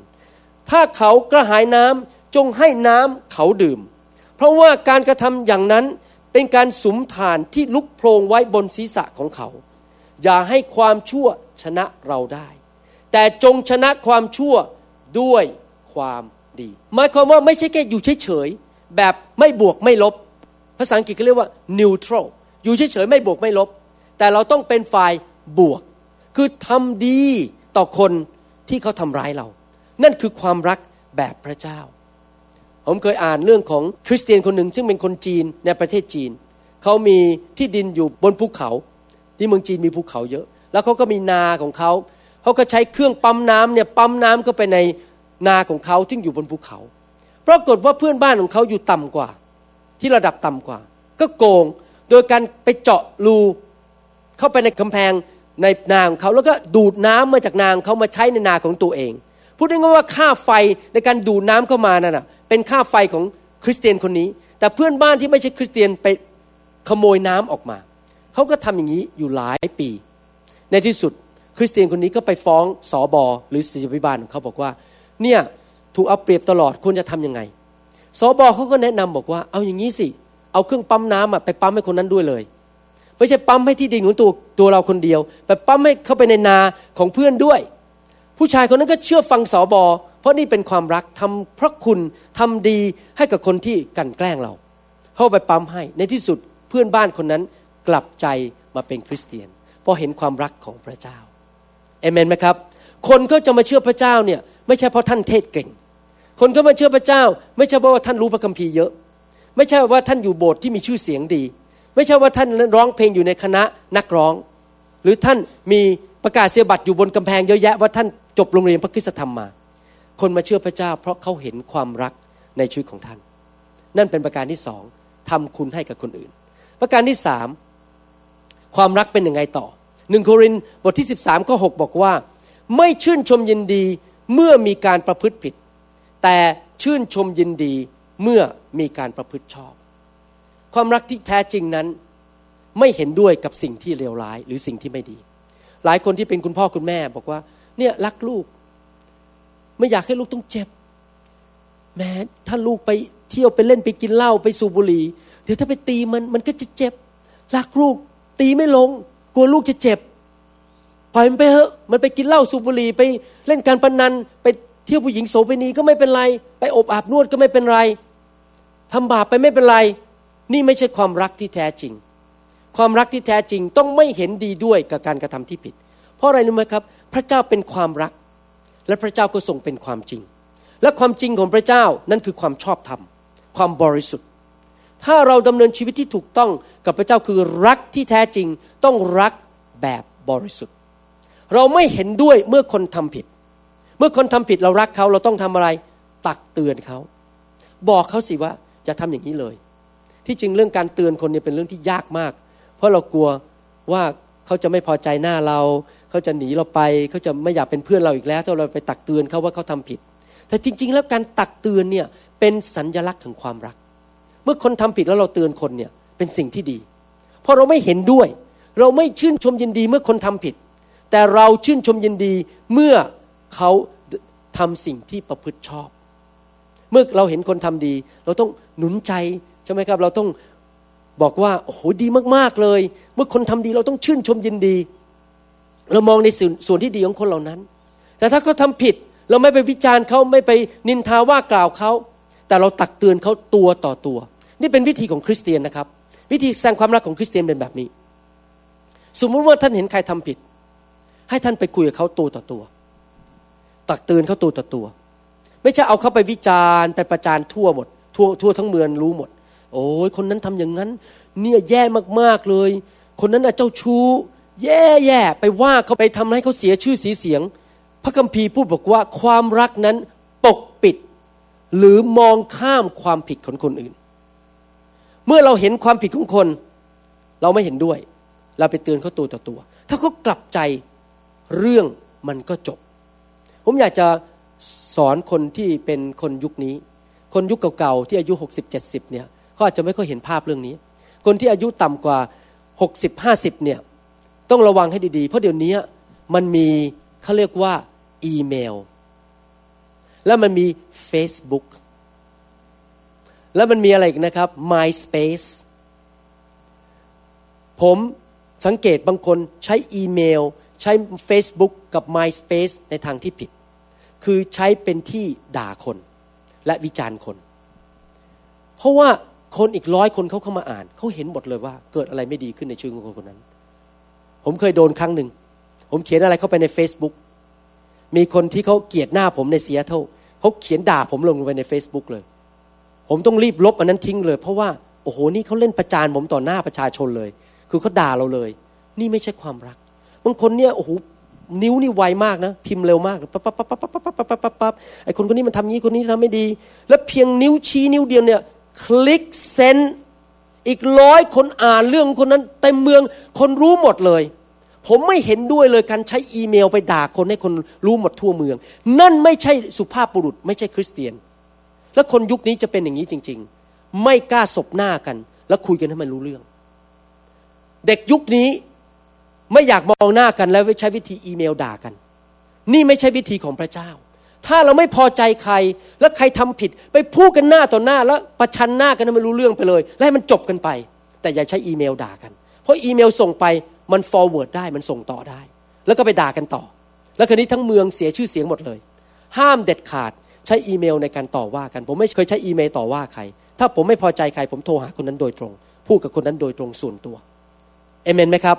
ถ้าเขากระหายน้ำจงให้น้ำเขาดื่ม เพราะว่าการกระทำอย่างนั้นเป็นการสุมฐานที่ลุกโพลงไว้บนศีรษะของเขา อย่าให้ความชั่วชนะเราได้ แต่จงชนะความชั่วด้วยความ หมายความว่าไม่ใช่แค่อยู่เฉยๆแบบไม่บวกไม่ลบ ภาษาอังกฤษเขาเรียกว่า neutral อยู่เฉยๆไม่บวกไม่ลบ แต่เราต้องเป็นฝ่ายบวก คือทำดีต่อคนที่เขาทำร้ายเรา นั่นคือความรักแบบพระเจ้า ผมเคยอ่านเรื่องของคริสเตียนคนหนึ่งซึ่งเป็นคนจีนในประเทศจีน เขามีที่ดินอยู่บนภูเขา ที่เมืองจีนมีภูเขาเยอะ แล้วเขาก็มีนาของเขา เขาก็ใช้เครื่องปั๊มน้ำเนี่ยปั๊มน้ำก็ไปใน นาของเขาที่อยู่บนภูเขา ปรากฏว่าเพื่อนบ้านของเขาอยู่ต่ำกว่า ที่ระดับต่ำกว่า ก็โกงโดยการไปเจาะรูเข้าไปในกำแพงในนาของเขาแล้วก็ดูดน้ำมาจากนางเขามาใช้ในนาของตัวเอง พูดง่ายๆว่าค่าไฟในการดูดน้ำเข้ามานั่นนะเป็นค่าไฟของคริสเตียนคนนี้ แต่เพื่อนบ้านที่ไม่ใช่คริสเตียนไปขโมยน้ำออกมาเขาก็ทำอย่างนี้อยู่หลายปี ในที่สุดคริสเตียนคนนี้ก็ไปฟ้องสอบอหรือศิษยพิบาลของเขาบอกว่า เนี่ยถูกเอาเปรียบตลอดควรจะทํำยังไงสอบอเขาก็แนะนำบอกว่า เอาอย่างนี้สิ เอาเครื่องปั๊มน้ำอะไปปั๊มให้คนนั้นด้วยเลย ไม่ใช่ปั๊มให้ที่ดินของตัวตัวเราคนเดียวไปปั๊มให้เข้าไปในนาของเพื่อนด้วย ผู้ชายคนนั้นก็เชื่อฟังสอบอเพราะนี่เป็นความรักทำพระคุณทำดีให้กับคนที่กันแกล้งเรา เข้าไปปั๊มให้ในที่สุดเพื่อนบ้านคนนั้นกลับใจมาเป็นคริสเตียนเพราะเห็นความรักของพระเจ้าเอเมนไหมครับ คนก็จะมาเชื่อพระเจ้าเนี่ย ไม่ใช่เพราะท่านเทศเก่ง คนก็มาเชื่อพระเจ้า ไม่ใช่เพราะว่าท่านรู้พระคัมภีร์เยอะ ไม่ใช่ว่าท่านอยู่โบสถ์ที่มีชื่อเสียงดี ไม่ใช่ว่าท่านร้องเพลงอยู่ในคณะนักร้อง หรือท่านมีประกาศเสียบัตรอยู่บนกำแพงเยอะแยะว่าท่านจบโรงเรียนพระคุณธรรมมา คนมาเชื่อพระเจ้า เพราะเขาเห็นความรักในชีวิตของท่าน นั่นเป็นประการที่สองทำคุณให้กับคนอื่น ประการที่สามความรักเป็นยังไงต่อหนึ่งโครินบทที่ 13ข้อ6บอกว่า ไม่ชื่นชมยินดี เมื่อมีการประพฤติผิด แต่ชื่นชมยินดีเมื่อมีการประพฤติชอบ ความรักที่แท้จริงนั้นไม่เห็นด้วยกับสิ่งที่เลวร้ายหรือสิ่งที่ไม่ดี หลายคนที่เป็นคุณพ่อคุณแม่บอกว่า เนี่ยรักลูก ไม่อยากให้ลูกต้องเจ็บ แม้ถ้าลูกไปเที่ยวไปเล่นไปกินเหล้าไปสูบบุหรี่เดี๋ยวถ้าไปตีมันมันก็จะเจ็บรักลูก ตีไม่ลง กลัวลูกจะเจ็บ ปล่อยมันไปเถอะมันไปกินเหล้าสูบบุหรี่ไปเล่นการพนนันไปเที่ยวผู้หญิงโสเภณีก็ไม่เป็นไร ไปอบอาบนวดก็ไม่เป็นไรทำบาปไปไม่เป็นไร นี่ไม่ใช่ความรักที่แท้จริง ความรักที่แท้จริงต้องไม่เห็นดีด้วยกับการกระทำที่ผิด เพราะอะไรรู้ไหมครับ พระเจ้าเป็นความรัก และพระเจ้าก็ทรงเป็นความจริง และความจริงของพระเจ้านั่นคือความชอบธรรม ความบริสุทธิ์ ถ้าเราดำเนินชีวิตที่ถูกต้องกับพระเจ้าคือรักที่แท้จริง ต้องรักแบบบริสุทธิ์ เราไม่เห็นด้วยเมื่อคนทำผิด เมื่อคนทำผิดเรารักเขาเราต้องทำอะไร ตักเตือนเขา บอกเขาสิว่าจะทำอย่างนี้เลย ที่จริงเรื่องการเตือนคนเนี่ยเป็นเรื่องที่ยากมาก เพราะเรากลัวว่าเขาจะไม่พอใจหน้าเรา เขาจะหนีเราไป เขาจะไม่อยากเป็นเพื่อนเราอีกแล้วถ้าเราไปตักเตือนเขาว่าเขาทำผิด แต่จริง ๆ แล้วการตักเตือนเนี่ยเป็นสัญญลักษณ์ของความรัก เมื่อคนทำผิดแล้วเราเตือนคนเนี่ยเป็นสิ่งที่ดี เพราะเราไม่เห็นด้วย เราไม่ชื่นชมยินดีเมื่อคนทำผิด แต่เราชื่นชมยินดีเมื่อเขาทำสิ่งที่ประพฤติชอบ เมื่อเราเห็นคนทำดี เราต้องหนุนใจใช่ไหมครับ เราต้องบอกว่าโอ้โหดีมากๆเลย เมื่อคนทำดีเราต้องชื่นชมยินดี เรามองในส่วนส่วนที่ดีของคนเหล่านั้น แต่ถ้าเขาทาผิดเราไม่ไปวิจารณ์เขาไม่ไปนินทาว่ากล่าวเขา แต่เราตักเตือนเขาตัวต่อตัว นี่เป็นวิธีของคริสเตียนนะครับ วิธีแสดงความรักของคริสเตียนเป็นแบบนี้ สมมติว่าท่านเห็นใครทำผิด ให้ท่านไปคุยกับเขาตัวต่อตัว ตักเตือนเขาตัวต่อตัว ไม่ใช่เอาเขาไปวิจารณ์ไปประจานทั่วหมด ทั่วทั่วทั้งเมืองรู้หมด โอ้ยคนนั้นทำอย่างนั้น เนี่ยแย่มากๆเลย คนนั้นอะเจ้าชู้ แย่แย่ไปว่าเขาไปทำให้เขาเสียชื่อสีเสียง พระคัมภีร์พูดบอกว่าความรักนั้นปกปิด หรือมองข้ามความผิดของคนอื่น เมื่อเราเห็นความผิดของคน เราไม่เห็นด้วย เราไปเตือนเขาตัวต่อตัว ถ้าเขากลับใจ เรื่องมันก็จบ ผมอยากจะสอนคนที่เป็นคนยุคนี้ คนยุคเก่าๆที่อายุหกสิบเจ็ดสิบเนี่ยเขาอาจจะไม่ค่อยเห็นภาพเรื่องนี้ คนที่อายุต่ำกว่าหกสิบห้าสิบเนี่ยต้องระวังให้ดีๆ เพราะเดี๋ยวนี้มันมีเขาเรียกว่าอีเมล แล้วมันมี Facebook แล้วมันมีอะไรอีกนะครับ MySpace ผมสังเกตบางคนใช้อีเมล ใช้ Facebook กับ MySpace ในทางที่ผิด คือใช้เป็นที่ด่าคนและวิจารณ์คน เพราะว่าคนอีกร้อยคนเขาเข้ามาอ่าน เขาเห็นหมดเลยว่าเกิดอะไรไม่ดีขึ้นในชีวิตของคนคนนั้น ผมเคยโดนครั้งหนึ่ง ผมเขียนอะไรเข้าไปใน Facebook มีคนที่เขาเกลียดหน้าผมในเซียเท่าเขาเขียนด่าผมลงไปใน Facebook เลย ผมต้องรีบลบอันนั้นทิ้งเลย เพราะว่าโอ้โหนี่เขาเล่นประจานผมต่อหน้าประชาชนเลย คือเขาด่าเราเลย นี่ไม่ใช่ความรัก บางคนเนี่ยโอ้โหนิ้วนี่ไวมากนะ พิมพ์เร็วมากปั๊บปั๊บปั๊บปั๊บปั๊บปั๊บปั๊บปั๊บปั๊บไอคนคนนี้มันทำงี้คนนี้ทำไม่ดี แล้วเพียงนิ้วชี้นิ้วเดียวเนี่ย คลิกเซนอีกร้อยคนอ่านเรื่องคนนั้นเต็มเมืองคนรู้หมดเลย ผมไม่เห็นด้วยเลยการใช้อีเมลไปด่าคนให้คนรู้หมดทั่วเมือง นั่นไม่ใช่สุภาพบุรุษ ไม่ใช่คริสเตียน แล้วคนยุคนี้จะเป็นอย่างนี้จริง ๆ ไม่กล้าสบหน้ากัน แล้วคุยกันให้มันรู้เรื่อง เด็กยุคนี้ ไม่อยากมองหน้ากันแล้วใช้วิธีอีเมลด่ากัน นี่ไม่ใช่วิธีของพระเจ้า ถ้าเราไม่พอใจใครแล้วใครทำผิด ไปพูดกันหน้าต่อหน้าแล้วประชันหน้ากันให้มันรู้เรื่องไปเลย แล้วให้มันจบกันไป แต่อย่าใช้อีเมลด่ากัน เพราะอีเมลส่งไปมัน forward ได้มันส่งต่อได้ แล้วก็ไปด่ากันต่อ แล้วคนนี้ทั้งเมืองเสียชื่อเสียงหมดเลย ห้ามเด็ดขาดใช้อีเมลในการต่อว่ากัน ผมไม่เคยใช้อีเมลต่อว่าใคร ถ้าผมไม่พอใจใคร ผมโทรหาคนนั้นโดยตรง พูดกับคนนั้นโดยตรงส่วนตัวเอเมนไหมครับ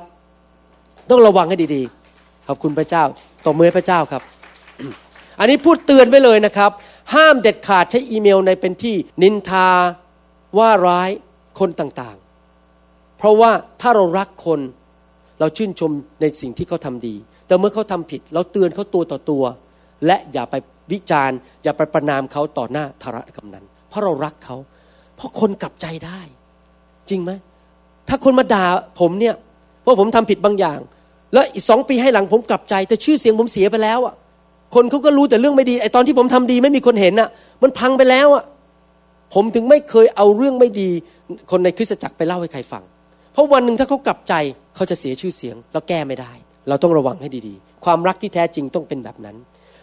ต้องระวังให้ดีๆ ขอบคุณพระเจ้าตบมือพระเจ้าครับ อันนี้พูดเตือนไว้เลยนะครับ ห้ามเด็ดขาดใช้อีเมลในเป็นที่นินทาว่าร้ายคนต่างๆ เพราะว่าถ้าเรารักคนเราชื่นชมในสิ่งที่เขาทำดี แต่เมื่อเขาทำผิด เราเตือนเขาตัวต่อตัว และอย่าไปวิจารณ์ อย่าไปประนามเขาต่อหน้าธารกำนันเพราะเรารักเขา เพราะคนกลับใจได้ จริงไหมถ้าคนมาด่าผมเนี่ย เพราะผมทำผิดบางอย่าง แล้วอีกสองปีให้หลังผมกลับใจ แต่ชื่อเสียงผมเสียไปแล้วอะคนเขาก็รู้แต่เรื่องไม่ดีไอตอนที่ผมทำดีไม่มีคนเห็นอะ มันพังไปแล้วอะผมถึงไม่เคยเอาเรื่องไม่ดี คนในคริสตจักรไปเล่าให้ใครฟัง เพราะวันหนึ่งถ้าเขากลับใจเขาจะเสียชื่อเสียง แล้วแก้ไม่ได้ เราต้องระวังให้ดีๆ ความรักที่แท้จริงต้องเป็นแบบนั้น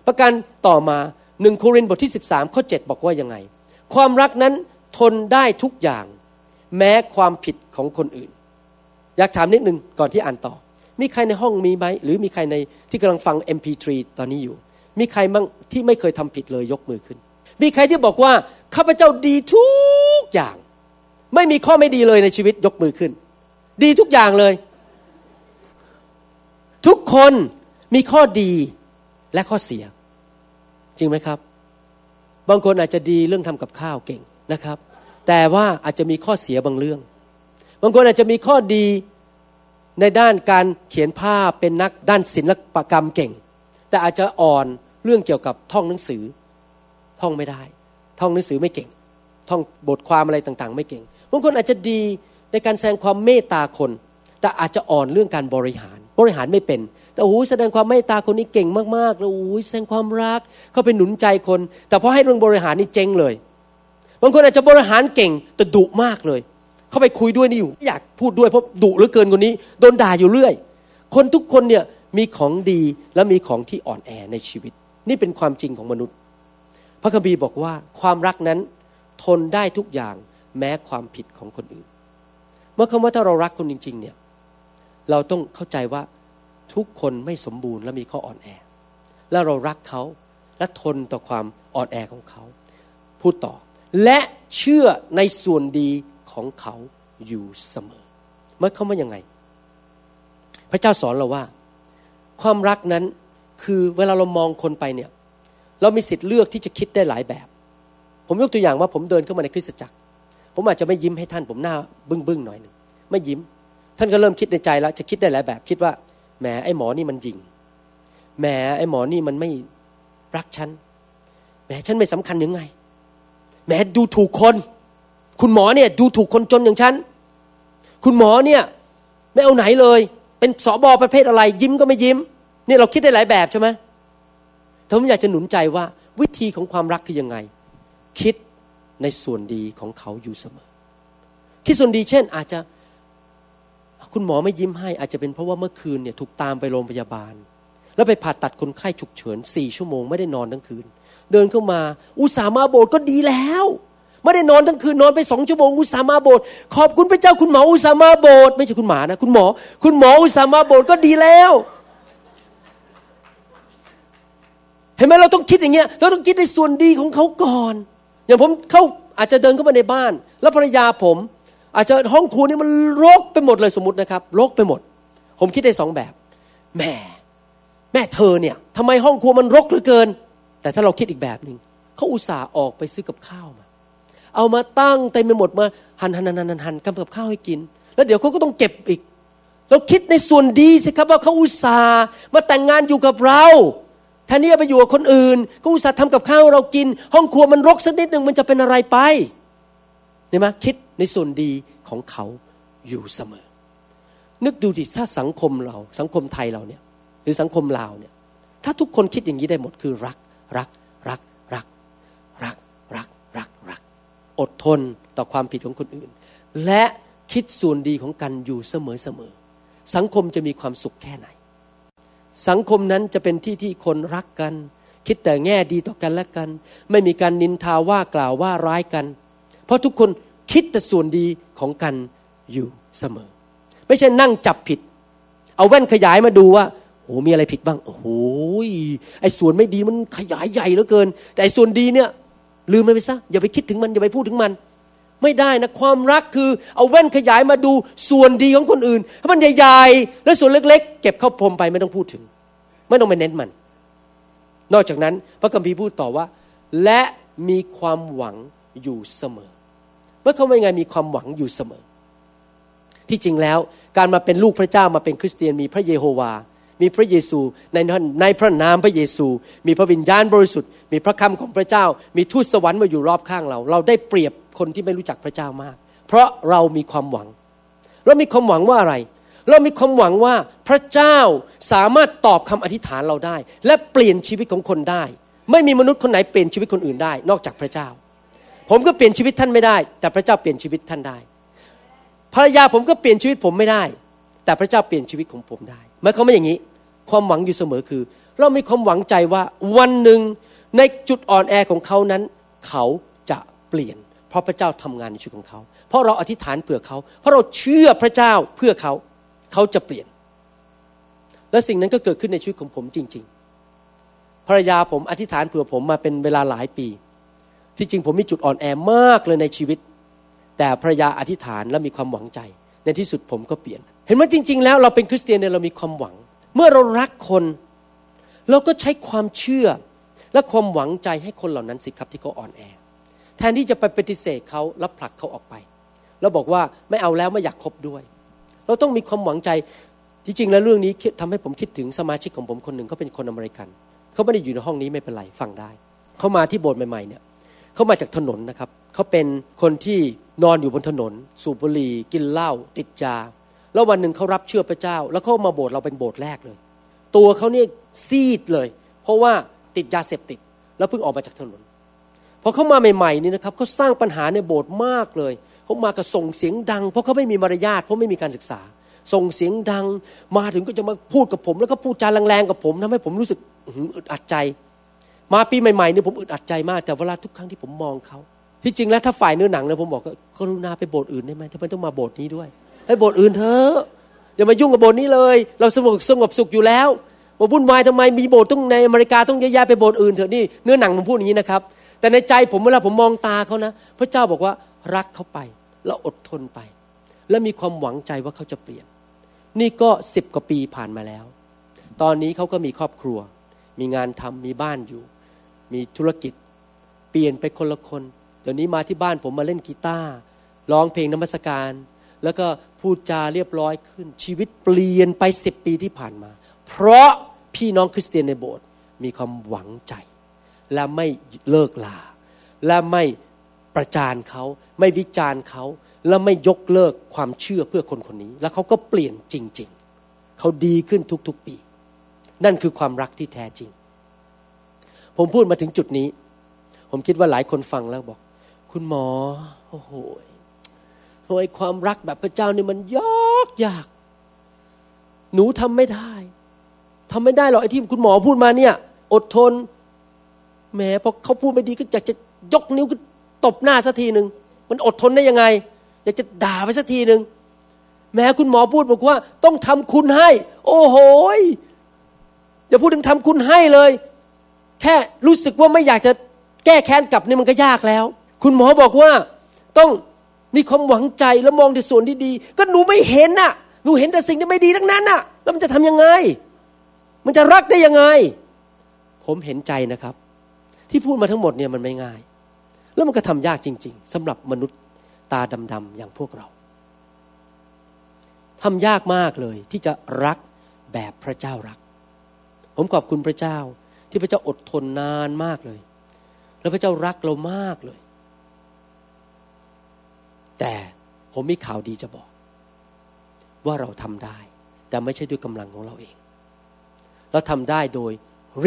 ประการต่อมาหนึ่งโครินธ์บทที่ 13 ข้อ 7 บอกว่ายังไง ความรักนั้นทนได้ทุกอย่าง แม้ความผิดของคนอื่น อยากถามนิดนึงก่อนที่อ่านต่อ มีใครในห้องมีไหม หรือมีใครในที่กำลังฟัง MP3 ตอนนี้อยู่ มีใครบ้างที่ไม่เคยทำผิดเลยยกมือขึ้น มีใครที่บอกว่าข้าพเจ้าดีทุกอย่าง ไม่มีข้อไม่ดีเลยในชีวิตยกมือขึ้น ดีทุกอย่างเลย ทุกคนมีข้อดีและข้อเสีย จริงไหมครับ บางคนอาจจะดีเรื่องทำกับข้าวเก่งนะครับ แต่ว่าอาจจะมีข้อเสียบางเรื่อง บางคนอาจจะมีข้อดีในด้านการเขียนภาพเป็นนักด้านศิลปกรรมเก่ง แต่อาจจะอ่อนเรื่องเกี่ยวกับท่องหนังสือ ท่องไม่ได้ ท่องหนังสือไม่เก่ง ท่องบทความอะไรต่างๆ ไม่เก่งบางคนอาจจะดีในการแสดงความเมตตาคน แต่อาจจะอ่อนเรื่องการบริหาร บริหารไม่เป็น แต่โอ้ยแสดงความเมตตาคนนี้เก่งมากๆเลยโอ้ยแสดงความรักเขาเป็นหนุนใจคน แต่พอให้เรื่องบริหารนี่เจ๊งเลยบางคนอาจจะบริหารเก่งแต่ดุมากเลย เขาไปคุยด้วยนี่อยู่อยากพูดด้วยเพราะดุเหลือเกินคนนี้ โดนด่าอยู่เรื่อย คนทุกคนเนี่ยมีของดีและมีของที่อ่อนแอในชีวิต นี่เป็นความจริงของมนุษย์ พระคัมภีร์บอกว่าความรักนั้นทนได้ทุกอย่างแม้ความผิดของคนอื่น เมื่อคำว่าถ้าเรารักคนจริง ๆ เนี่ย เราต้องเข้าใจว่าทุกคนไม่สมบูรณ์และมีข้ออ่อนแอ และเรารักเขาและทนต่อความอ่อนแอของเขา พูดต่อ และเชื่อในส่วนดี ของเขาอยู่เสมอเมื่อเขาว่ายังไง พระเจ้าสอนเราว่า ความรักนั้นคือเวลาเรามองคนไปเนี่ย เรามีสิทธิ์เลือกที่จะคิดได้หลายแบบ ผมยกตัวอย่างว่าผมเดินเข้ามาในคริสตจักร ผมอาจจะไม่ยิ้มให้ท่าน ผมหน้าบึ้งบึ้งหน่อยหนึ่งไม่ยิ้ม ท่านก็เริ่มคิดในใจแล้วจะคิดได้หลายแบบ คิดว่าแหมไอ้หมอนี่มันยิงแหมไอ้หมอนี่มันไม่รักฉันแหมฉันไม่สำคัญยังไงแหมดูถูกคน คุณหมอเนี่ยดูถูกคนจนอย่างฉัน คุณหมอเนี่ยไม่เอาไหนเลย เป็นสอบอประเภทอะไร ยิ้มก็ไม่ยิ้ม เนี่ยเราคิดได้หลายแบบใช่ไหมแต่ผมอยากจะหนุนใจว่าวิธีของความรักคือยังไง คิดในส่วนดีของเขาอยู่เสมอ คิดส่วนดีเช่น อาจจะคุณหมอไม่ยิ้มให้ อาจจะเป็นเพราะว่าเมื่อคืนเนี่ยถูกตามไปโรงพยาบาล แล้วไปผ่าตัดคนไข้ฉุกเฉินสี่ชั่วโมงไม่ได้นอนทั้งคืน เดินเข้ามา อุตส่าห์มาโบสถ์ก็ดีแล้ว ไม่ได้นอนทั้งคืนนอนไปสองชั่วโมงอุตสามาโบสถ์ขอบคุณพระเจ้าคุณหมออุตสามาโบสถ์ไม่ใช่คุณหมานะคุณหมอ คุณหมออุตสามาโบสถ์ก็ดีแล้ว เห็นไหมเราต้องคิดอย่างเงี้ยเราต้องคิดในส่วนดีของเขาก่อน อย่างผมเข้าอาจจะเดินเข้ามาในบ้าน แล้วภรรยาผม อาจจะห้องครัวนี่มันรกไปหมดเลยสมมตินะครับรกไปหมด ผมคิดได้สองแบบแม่แม่เธอเนี่ยทำไมห้องครัวมันรกเหลือเกิน แต่ถ้าเราคิดอีกแบบหนึ่งเขาอุตส่าห์ออกไปซื้อกับข้าวมา เอามาตั้งเต็มไปหมดมาหันหันหันหันหันกำกับข้าวให้กิน แล้วเดี๋ยวเขาก็ต้องเก็บอีก เราคิดในส่วนดีสิครับว่าเขาอุตส่าห์มาแต่งงานอยู่กับเราแทนที่จะไปอยู่กับคนอื่นก็อุตส่าห์ทำกับข้าวเรากิน ห้องครัวมันรกสักนิดหนึ่งมันจะเป็นอะไรไปเห็นไหมคิดในส่วนดีของเขาอยู่เสมอ นึกดูดิถ้าสังคมเรา สังคมไทยเราเนี่ย หรือสังคมลาวเนี่ย ถ้าทุกคนคิดอย่างนี้ได้หมดคือรักรักรัก รัก รัก รัก รัก รัก อดทนต่อความผิดของคนอื่น และคิดส่วนดีของกันอยู่เสมอเสมอ สังคมจะมีความสุขแค่ไหน สังคมนั้นจะเป็นที่ที่คนรักกัน คิดแต่แง่ดีต่อกันและกัน ไม่มีการนินทาว่ากล่าวว่าร้ายกัน เพราะทุกคนคิดแต่ส่วนดีของกันอยู่เสมอ ไม่ใช่นั่งจับผิด เอาแว่นขยายมาดูว่าโอ้มีอะไรผิดบ้าง โอ้โหไอ้ส่วนไม่ดีมันขยายใหญ่เหลือเกิน แต่ไอ้ส่วนดีเนี่ย ลืมมันไปซะอย่าไปคิดถึงมันอย่าไปพูดถึงมัน ไม่ได้นะความรักคือเอาแว่นขยายมาดูส่วนดีของคนอื่นให้มันใหญ่ๆแล้วส่วนเล็ก ๆ เก็บเข้าพรมไปไม่ต้องพูดถึง ไม่ต้องไปเน้นมัน นอกจากนั้นพระคัมภีร์พูดต่อว่า และมีความหวังอยู่เสมอเมื่อเขาไม่ไงมีความหวังอยู่เสมอ ที่จริงแล้วการมาเป็นลูกพระเจ้ามาเป็นคริสเตียนมีพระเยโฮวา มีพระเยซู ในในพระนามพระเยซู มีพระวิญญาณบริสุทธิ์ มีพระคำของพระเจ้า มีทูตสวรรค์มาอยู่รอบข้างเรา เราได้เปรียบคนที่ไม่รู้จักพระเจ้ามาก เพราะเรามีความหวัง เรามีความหวังว่าอะไร เรามีความหวังว่าพระเจ้าสามารถตอบคำอธิษฐานเราได้ และเปลี่ยนชีวิตของคนได้ ไม่มีมนุษย์คนไหนเปลี่ยนชีวิตคนอื่นได้ นอกจากพระเจ้า ผมก็เปลี่ยนชีวิตท่านไม่ได้ แต่พระเจ้าเปลี่ยนชีวิตท่านได้ภรรยาผมก็เปลี่ยนชีวิตผมไม่ได้ แต่พระเจ้าเปลี่ยนชีวิตของผมได้หมายความว่าอย่างนี้ ความหวังอยู่เสมอคือ เรามีความหวังใจว่าวันหนึ่งในจุดอ่อนแอของเขานั้น เขาจะเปลี่ยน เพราะพระเจ้าทำงานในชีวิตของเขา เพราะเราอธิษฐานเผื่อเขา เพราะเราเชื่อพระเจ้าเพื่อเขา เขาจะเปลี่ยน และสิ่งนั้นก็เกิดขึ้นในชีวิตของผมจริง ๆ ภรรยาผมอธิษฐานเผื่อผมมาเป็นเวลาหลายปี ที่จริงผมมีจุดอ่อนแอมากเลยในชีวิต แต่ภรรยาอธิษฐานและมีความหวังใจ ในที่สุดผมก็เปลี่ยน เห็นไหมจริง ๆ แล้วเราเป็นคริสเตียนเนี่ยเรามีความหวัง เมื่อเรารักคน เราก็ใช้ความเชื่อและความหวังใจให้คนเหล่านั้นสิครับที่เขาอ่อนแอ แทนที่จะไปปฏิเสธเขาแล้วผลักเขาออกไป แล้วบอกว่าไม่เอาแล้วไม่อยากคบด้วย เราต้องมีความหวังใจที่จริงแล้วเรื่องนี้ทำให้ผมคิดถึงสมาชิกของผมคนหนึ่งเขาเป็นคนอเมริกันเขาไม่ได้อยู่ในห้องนี้ไม่เป็นไรฟังได้เขามาที่โบสถ์ใหม่ๆเนี่ยเขามาจากถนนนะครับเขาเป็นคนที่นอนอยู่บนถนน สูบบุหรี่กินเหล้าติดยา แล้ววันหนึ่งเขารับเชื่อพระเจ้า แล้วเขามาโบสถ์เราเป็นโบสถ์แรกเลย ตัวเขาเนี่ยซีดเลย เพราะว่าติดยาเสพติด แล้วเพิ่งออกมาจากถนนพอเขามาใหม่ๆนี่นะครับเขาสร้างปัญหาในโบสถ์มากเลยเขามากับส่งเสียงดัง เพราะเขาไม่มีมารยาทเพราะไม่มีการศึกษา ส่งเสียงดัง มาถึงก็จะมาพูดกับผม แล้วก็พูดจาแรงๆกับผมทำให้ผมรู้สึกอึดอัดใจ มาปีใหม่ๆนี่ผมอึดอัดใจมากแต่เวลาทุกครั้งที่ผมมองเขาที่จริงแล้วถ้าฝ่ายเนื้อหนังเนี่ยผมบอกกรุณาไปโบสถ์อื่นได้ไหมทำไมต้องมาโบสถ์นี้ด้วย ให้โบสถ์อื่นเถอะอย่ามายุ่งกับโบสถ์นี้เลย เราสงบสงบสุขอยู่แล้วมาวุ่นวายทำไมมีโบสถ์ต้องในอเมริกาต้องเยอะแยะไปโบสถ์อื่นเถอะนี่เนื้อหนังผมพูดอย่างนี้นะครับ แต่ในใจผมเวลาผมมองตาเขานะ พระเจ้าบอกว่ารักเขาไป แล้วอดทนไป และมีความหวังใจว่าเขาจะเปลี่ยน นี่ก็สิบกว่าปีผ่านมาแล้ว ตอนนี้เขาก็มีครอบครัว มีงานทำมีบ้านอยู่ มีธุรกิจ เปลี่ยนไปคนละคน เดี๋ยวนี้มาที่บ้านผมมาเล่นกีตาร์ร้องเพลงนมัสการ แล้วก็ พูดจาเรียบร้อยขึ้น ชีวิตเปลี่ยนไปสิบปีที่ผ่านมา เพราะพี่น้องคริสเตียนในโบสถ์มีความหวังใจ และไม่เลิกลา และไม่ประจานเขา ไม่วิจารณ์เขา และไม่ยกเลิกความเชื่อเพื่อคนคนนี้ แล้วเขาก็เปลี่ยนจริง ๆ เขาดีขึ้นทุกๆปี นั่นคือความรักที่แท้จริง ผมพูดมาถึงจุดนี้ ผมคิดว่าหลายคนฟังแล้วบอก คุณหมอ โอ้โห โอ้ยความรักแบบพระเจ้านี่มันยากยาก หนูทำไม่ได้ทำไม่ได้หรอกไอ้ที่คุณหมอพูดมาเนี่ย อดทนแหมพอเขาพูดไม่ดีก็อยากจะยกนิ้วก็ตบหน้าสักทีหนึ่งมันอดทนได้ยังไง อยากจะด่าไปสักทีหนึ่งแม้คุณหมอพูดบอกว่า ต้องทำคุณให้ โอ้โหอย่าพูดถึงทำคุณให้เลย แค่รู้สึกว่าไม่อยากจะแก้แค้นกลับนี่มันก็ยากแล้ว คุณหมอบอกว่าต้อง มีความหวังใจแล้วมองแต่ส่วนที่ดี ก็หนูไม่เห็นน่ะ หนูเห็นแต่สิ่งที่ไม่ดีทั้งนั้นน่ะ แล้วมันจะทํำยังไง มันจะรักได้ยังไง ผมเห็นใจนะครับ ที่พูดมาทั้งหมดเนี่ยมันไม่ง่าย แล้วมันก็ทำยากจริง ๆสำหรับมนุษย์ตาดำๆอย่างพวกเราทำยากมากเลยที่จะรักแบบพระเจ้ารัก ผมขอบคุณพระเจ้าที่พระเจ้าอดทนนานมากเลย แล้วพระเจ้ารักเรามากเลย แต่ผมมีข่าวดีจะบอก ว่าเราทำได้ แต่ไม่ใช่ด้วยกำลังของเราเอง เราทำได้โดย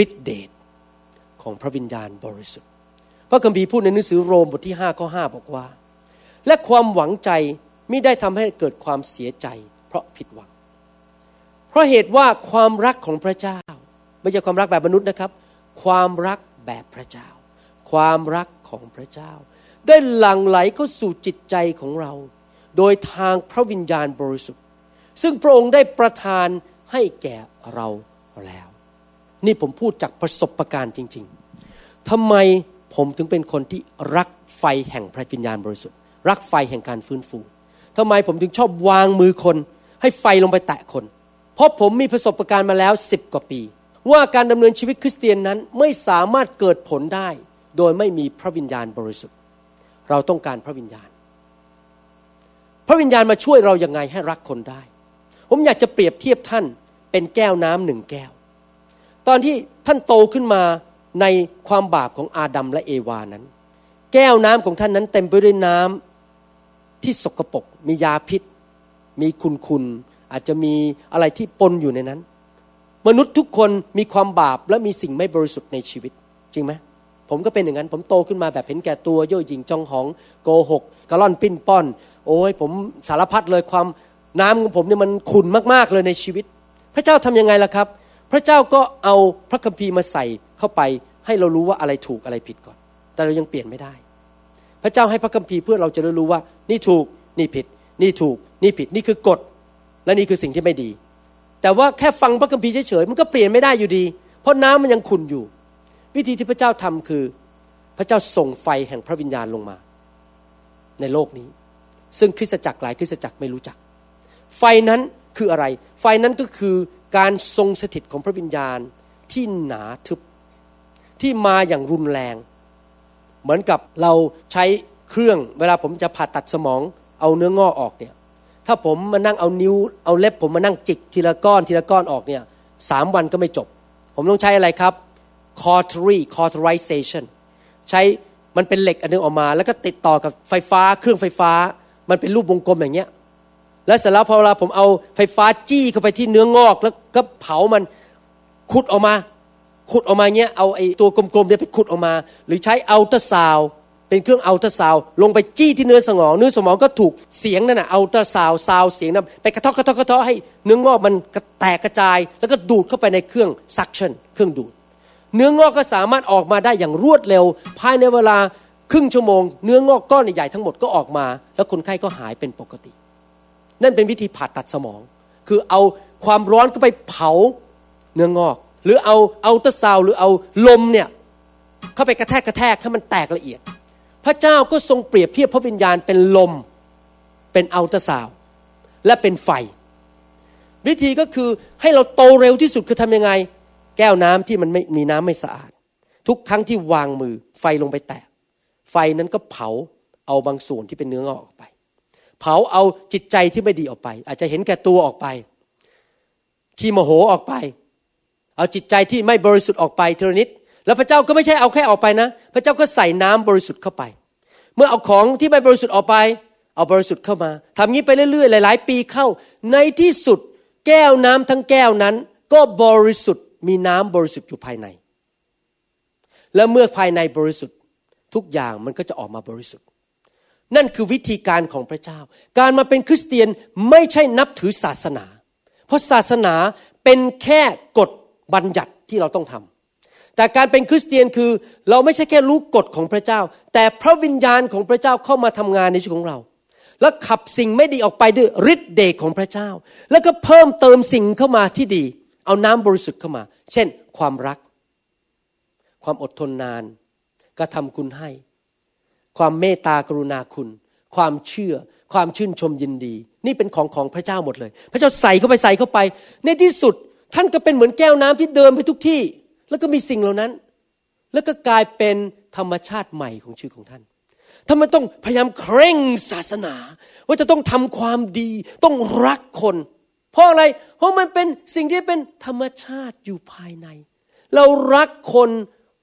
ฤทธิเดชของพระวิญญาณบริสุทธิ์ พระคัมภีร์พูดในหนังสือโรมบทที่5ข้อ5บอกว่า และความหวังใจไมิได้ทำให้เกิดความเสียใจ เพราะผิดหวัง เพราะเหตุว่าความรักของพระเจ้า ไม่ใช่ความรักแบบมนุษย์นะครับ ความรักแบบพระเจ้า ความรักของพระเจ้า ได้หลั่งไหลเข้าสู่จิตใจของเรา โดยทางพระวิญญาณบริสุทธิ์ ซึ่งพระองค์ได้ประทานให้แก่เราแล้ว นี่ผมพูดจากประสบการณ์จริง ๆทำไมผมถึงเป็นคนที่รักไฟแห่งพระวิญญาณบริสุทธิ์ รักไฟแห่งการฟื้นฟูทำไมผมถึงชอบวางมือคน ให้ไฟลงไปแตะคน เพราะผมมีประสบการณ์มาแล้วสิบกว่าปี ว่าการดำเนินชีวิตคริสเตียนนั้นไม่สามารถเกิดผลได้ โดยไม่มีพระวิญญาณบริสุทธิ์ เราต้องการพระวิญญาณ พระวิญญาณมาช่วยเรายัางไงให้รักคนได้ ผมอยากจะเปรียบเทียบท่านเป็นแก้วน้ำหนึ่งแก้ว ตอนที่ท่านโตขึ้นมาในความบาปของอาดัมและเอวานั้น แก้วน้ำของท่านนั้นเต็มไปด้วยน้ำที่สกปรกมียาพิษ มีคุณคุณอาจจะมีอะไรที่ปนอยู่ในนั้น มนุษย์ทุกคนมีความบาปและมีสิ่งไม่บริสุทธิ์ในชีวิต จริงไหม ผมก็เป็นอย่างนั้น ผมโตขึ้นมาแบบเห็นแก่ตัวเย่อหยิ่งจองหองโกหกกระล่อนปิ้นป้อน โอ้ยผมสารพัดเลยความน้ำของผมเนี่ยมันขุ่นมากๆเลยในชีวิต พระเจ้าทํำยังไงล่ะครับ พระเจ้าก็เอาพระคัมภีร์มาใส่เข้าไป ให้เรารู้ว่าอะไรถูกอะไรผิดก่อน แต่เรายังเปลี่ยนไม่ได้ พระเจ้าให้พระคัมภีร์เพื่อเราจะได้รู้ว่า นี่ถูกนี่ผิด นี่ถูก นี่ผิดนี่คือกฎและนี่คือสิ่งที่ไม่ดี แต่ว่าแค่ฟังพระคัมภีร์เฉยๆมันก็เปลี่ยนไม่ได้อยู่ดี เพราะน้ำมันยังขุ่นอยู่ วิธีที่พระเจ้าทำคือ พระเจ้าส่งไฟแห่งพระวิญญาณลงมา ในโลกนี้ ซึ่งคริสตจักรหลายคริสตจักรไม่รู้จัก ไฟนั้นคืออะไร ไฟนั้นก็คือการทรงสถิตของพระวิญญาณที่หนาทึบที่มาอย่างรุนแรง เหมือนกับเราใช้เครื่องเวลาผมจะผ่าตัดสมองเอาเนื้องอกออกเนี่ยถ้าผมมานั่งเอานิ้วเอาเล็บผมมานั่งจิกทีละก้อนทีละก้อนออกเนี่ยสามวันก็ไม่จบ ผมต้องใช้อะไรครับ cautery cauterization ใช้มันเป็นเหล็กอันนึงออกมา แล้วก็ติดต่อกับไฟฟ้าเครื่องไฟฟ้า มันเป็นรูปวงกลมอย่างเงี้ย แล้วเสร็จแล้วพอเวลาผมเอาไฟฟ้าจี้เข้าไปที่เนื้องอกแล้วก็เผามันขุดออกมา ขุดออกมาเงี้ยเอาไอ้ตัวกลมๆเนี่ยไปขุดออกมา หรือใช้อัลตราซาวเป็นเครื่องอัลตราซาวด์ลงไปจี้ที่เนื้อสมอง เนื้อสมองก็ถูกเสียงนั่นน่ะอัลตราซาวด์ sound เสียงนั้นไปกระทบกกระทบกกระทบให้เนื้องอกมันแตกกระจาย แล้วก็ดูดเข้าไปในเครื่อง suction เครื่องดูด เนื้องอกก็สามารถออกมาได้อย่างรวดเร็ว ภายในเวลาครึ่งชั่วโมง เนื้องอกก้อนใหญ่ทั้งหมดก็ออกมา แล้วคนไข้ก็หายเป็นปกติ นั่นเป็นวิธีผ่าตัดสมอง คือเอาความร้อนก็ไปเผาเนื้องอก หรือเอาเอาตะซาวหรือเอาลมเนี่ยเข้าไปกระแทกกระแทกให้มันแตกละเอียด พระเจ้าก็ทรงเปรียบเทียบพระวิญญาณเป็นลม เป็นอัลตราซาวและเป็นไฟ วิธีก็คือให้เราโตเร็วที่สุดคือทำยังไง แก้วน้ำที่มันไม่มีน้ำไม่สะอาด ทุกครั้งที่วางมือไฟลงไปแตะไฟนั้นก็เผาเอาบางส่วนที่เป็นเนื้องอกออกไป เผาเอาจิตใจที่ไม่ดีออกไป อาจจะเห็นแก่ตัวออกไป ขี้โมโหออกไป เอาจิตใจที่ไม่บริสุทธิ์ออกไปทีละนิดแล้วพระเจ้าก็ไม่ใช่เอาแค่ออกไปนะ พระเจ้าก็ใส่น้ำบริสุทธิ์เข้าไป เมื่อเอาของที่ไม่บริสุทธิ์ออกไป เอาบริสุทธิ์เข้ามาทำงี้ไปเรื่อยๆ หลาย ๆ ปีเข้า ในที่สุดแก้วน้ำทั้งแก้วนั้น ก็บริสุทธิ์ มีน้ำบริสุทธิ์อยู่ภายใน และเมื่อภายในบริสุทธิ์ทุกอย่างมันก็จะออกมาบริสุทธิ์ นั่นคือวิธีการของพระเจ้า การมาเป็นคริสเตียนไม่ใช่นับถือศาสนา เพราะศาสนาเป็นแค่กฎบัญญัติที่เราต้องทำแต่การเป็นคริสเตียนคือเราไม่ใช่แค่รู้กฎของพระเจ้า แต่พระวิญญาณของพระเจ้าเข้ามาทำงานในชีวิตของเราแล้วขับสิ่งไม่ดีออกไปด้วยฤทธิ์เดชของพระเจ้า แล้วก็เพิ่มเติมสิ่งเข้ามาที่ดี เอาน้ำบริสุทธิ์เข้ามา เช่น ความรัก ความอดทนนาน กระทำคุณให้ ความเมตตากรุณาคุณ ความเชื่อ ความชื่นชมยินดี นี่เป็นของของพระเจ้าหมดเลย พระเจ้าใส่เข้าไปใส่เข้าไป ในที่สุดท่านก็เป็นเหมือนแก้วน้ำที่เดินไปทุกที่ แล้วก็มีสิ่งเหล่านั้น แล้วก็กลายเป็นธรรมชาติใหม่ของชีวิตของท่านทำไมต้องพยายามเคร่งศาสนา ว่าจะต้องทำความดี ต้องรักคน เพราะอะไร เพราะมันเป็นสิ่งที่เป็นธรรมชาติอยู่ภายใน เรารักคน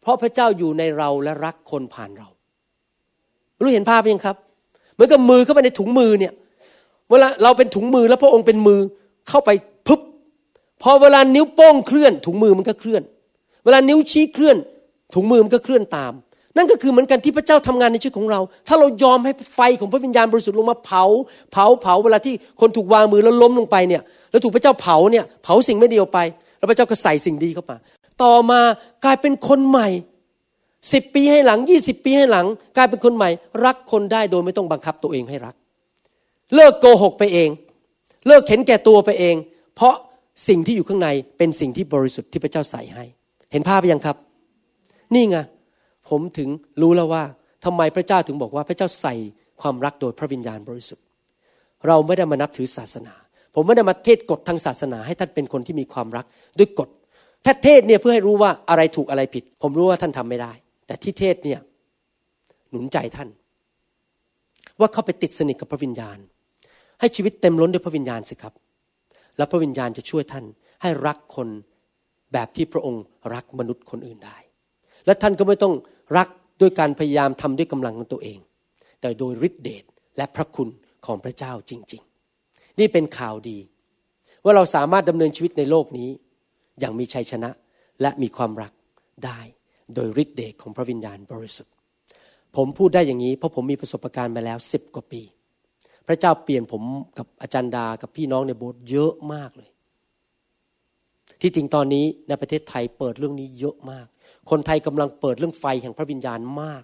เพราะพระเจ้าอยู่ในเราและรักคนผ่านเรา รู้เห็นภาพยังครับ เหมือนกับมือเข้าไปในถุงมือเนี่ย เวลาเราเป็นถุงมือแล้วพระองค์เป็นมือเข้าไปพึบ พอเวลานิ้วโป้งเคลื่อน ถุงมือมันก็เคลื่อน เวลานิ้วชี้เคลื่อน ถุงมือมันก็เคลื่อนตาม นั่นก็คือเหมือนกันที่พระเจ้าทำงานในชีวิตของเรา ถ้าเรายอมให้ไฟของพระวิญญาณบริสุทธิ์ลงมาเผา เผา เผา เวลาที่คนถูกวางมือแล้วล้มลงไปเนี่ย แล้วถูกพระเจ้าเผาเนี่ย เผาสิ่งไม่ดีออกไป แล้วพระเจ้าก็ใส่สิ่งดีเข้ามา ต่อมากลายเป็นคนใหม่สิบปีให้หลังยี่สิบปีให้หลัง กลายเป็นคนใหม่ รักคนได้โดยไม่ต้องบังคับตัวเองให้รัก เลิกโกหกไปเอง เลิกเห็นแก่ตัวไปเอง เพราะสิ่งที่อยู่ข้างในเป็นสิ่งที่บริสุทธิ์ที่พระเจ้าใส่ให้ เห็นภาพไปยังครับ นี่ไง ผมถึงรู้แล้วว่าทำไมพระเจ้าถึงบอกว่าพระเจ้าใส่ความรักโดยพระวิญญาณบริสุทธิ์ เราไม่ได้มานับถือศาสนา ผมไม่ได้มาเทศกฎทางศาสนา ให้ท่านเป็นคนที่มีความรักด้วยกฎแค่เทศเนี่ยเพื่อให้รู้ว่าอะไรถูกอะไรผิด ผมรู้ว่าท่านทำไม่ได้ แต่ที่เทศเนี่ยหนุนใจท่าน ว่าเข้าไปติดสนิทกับพระวิญญาณ ให้ชีวิตเต็มล้นด้วยพระวิญญาณสิครับ แล้วพระวิญญาณจะช่วยท่าน ให้รักคนแบบที่พระองค์รักมนุษย์คนอื่นได้ และท่านก็ไม่ต้อง รักด้วยการพยายามทำด้วยกำลังของตัวเอง แต่โดยฤทธิเดชและพระคุณของพระเจ้าจริง ๆ นี่เป็นข่าวดี ว่าเราสามารถดำเนินชีวิตในโลกนี้ อย่างมีชัยชนะและมีความรักได้โดยฤทธิเดชของพระวิญญาณบริสุทธิ์ ผมพูดได้อย่างนี้เพราะผมมีประสบการณ์มาแล้วสิบกว่าปี พระเจ้าเปลี่ยนผมกับอาจารย์ดากับพี่น้องในโบสถ์เยอะมากเลย ที่จริงตอนนี้ในประเทศไทยเปิดเรื่องนี้เยอะมาก คนไทยกำลังเปิดเรื่องไฟแห่งพระวิญญาณมาก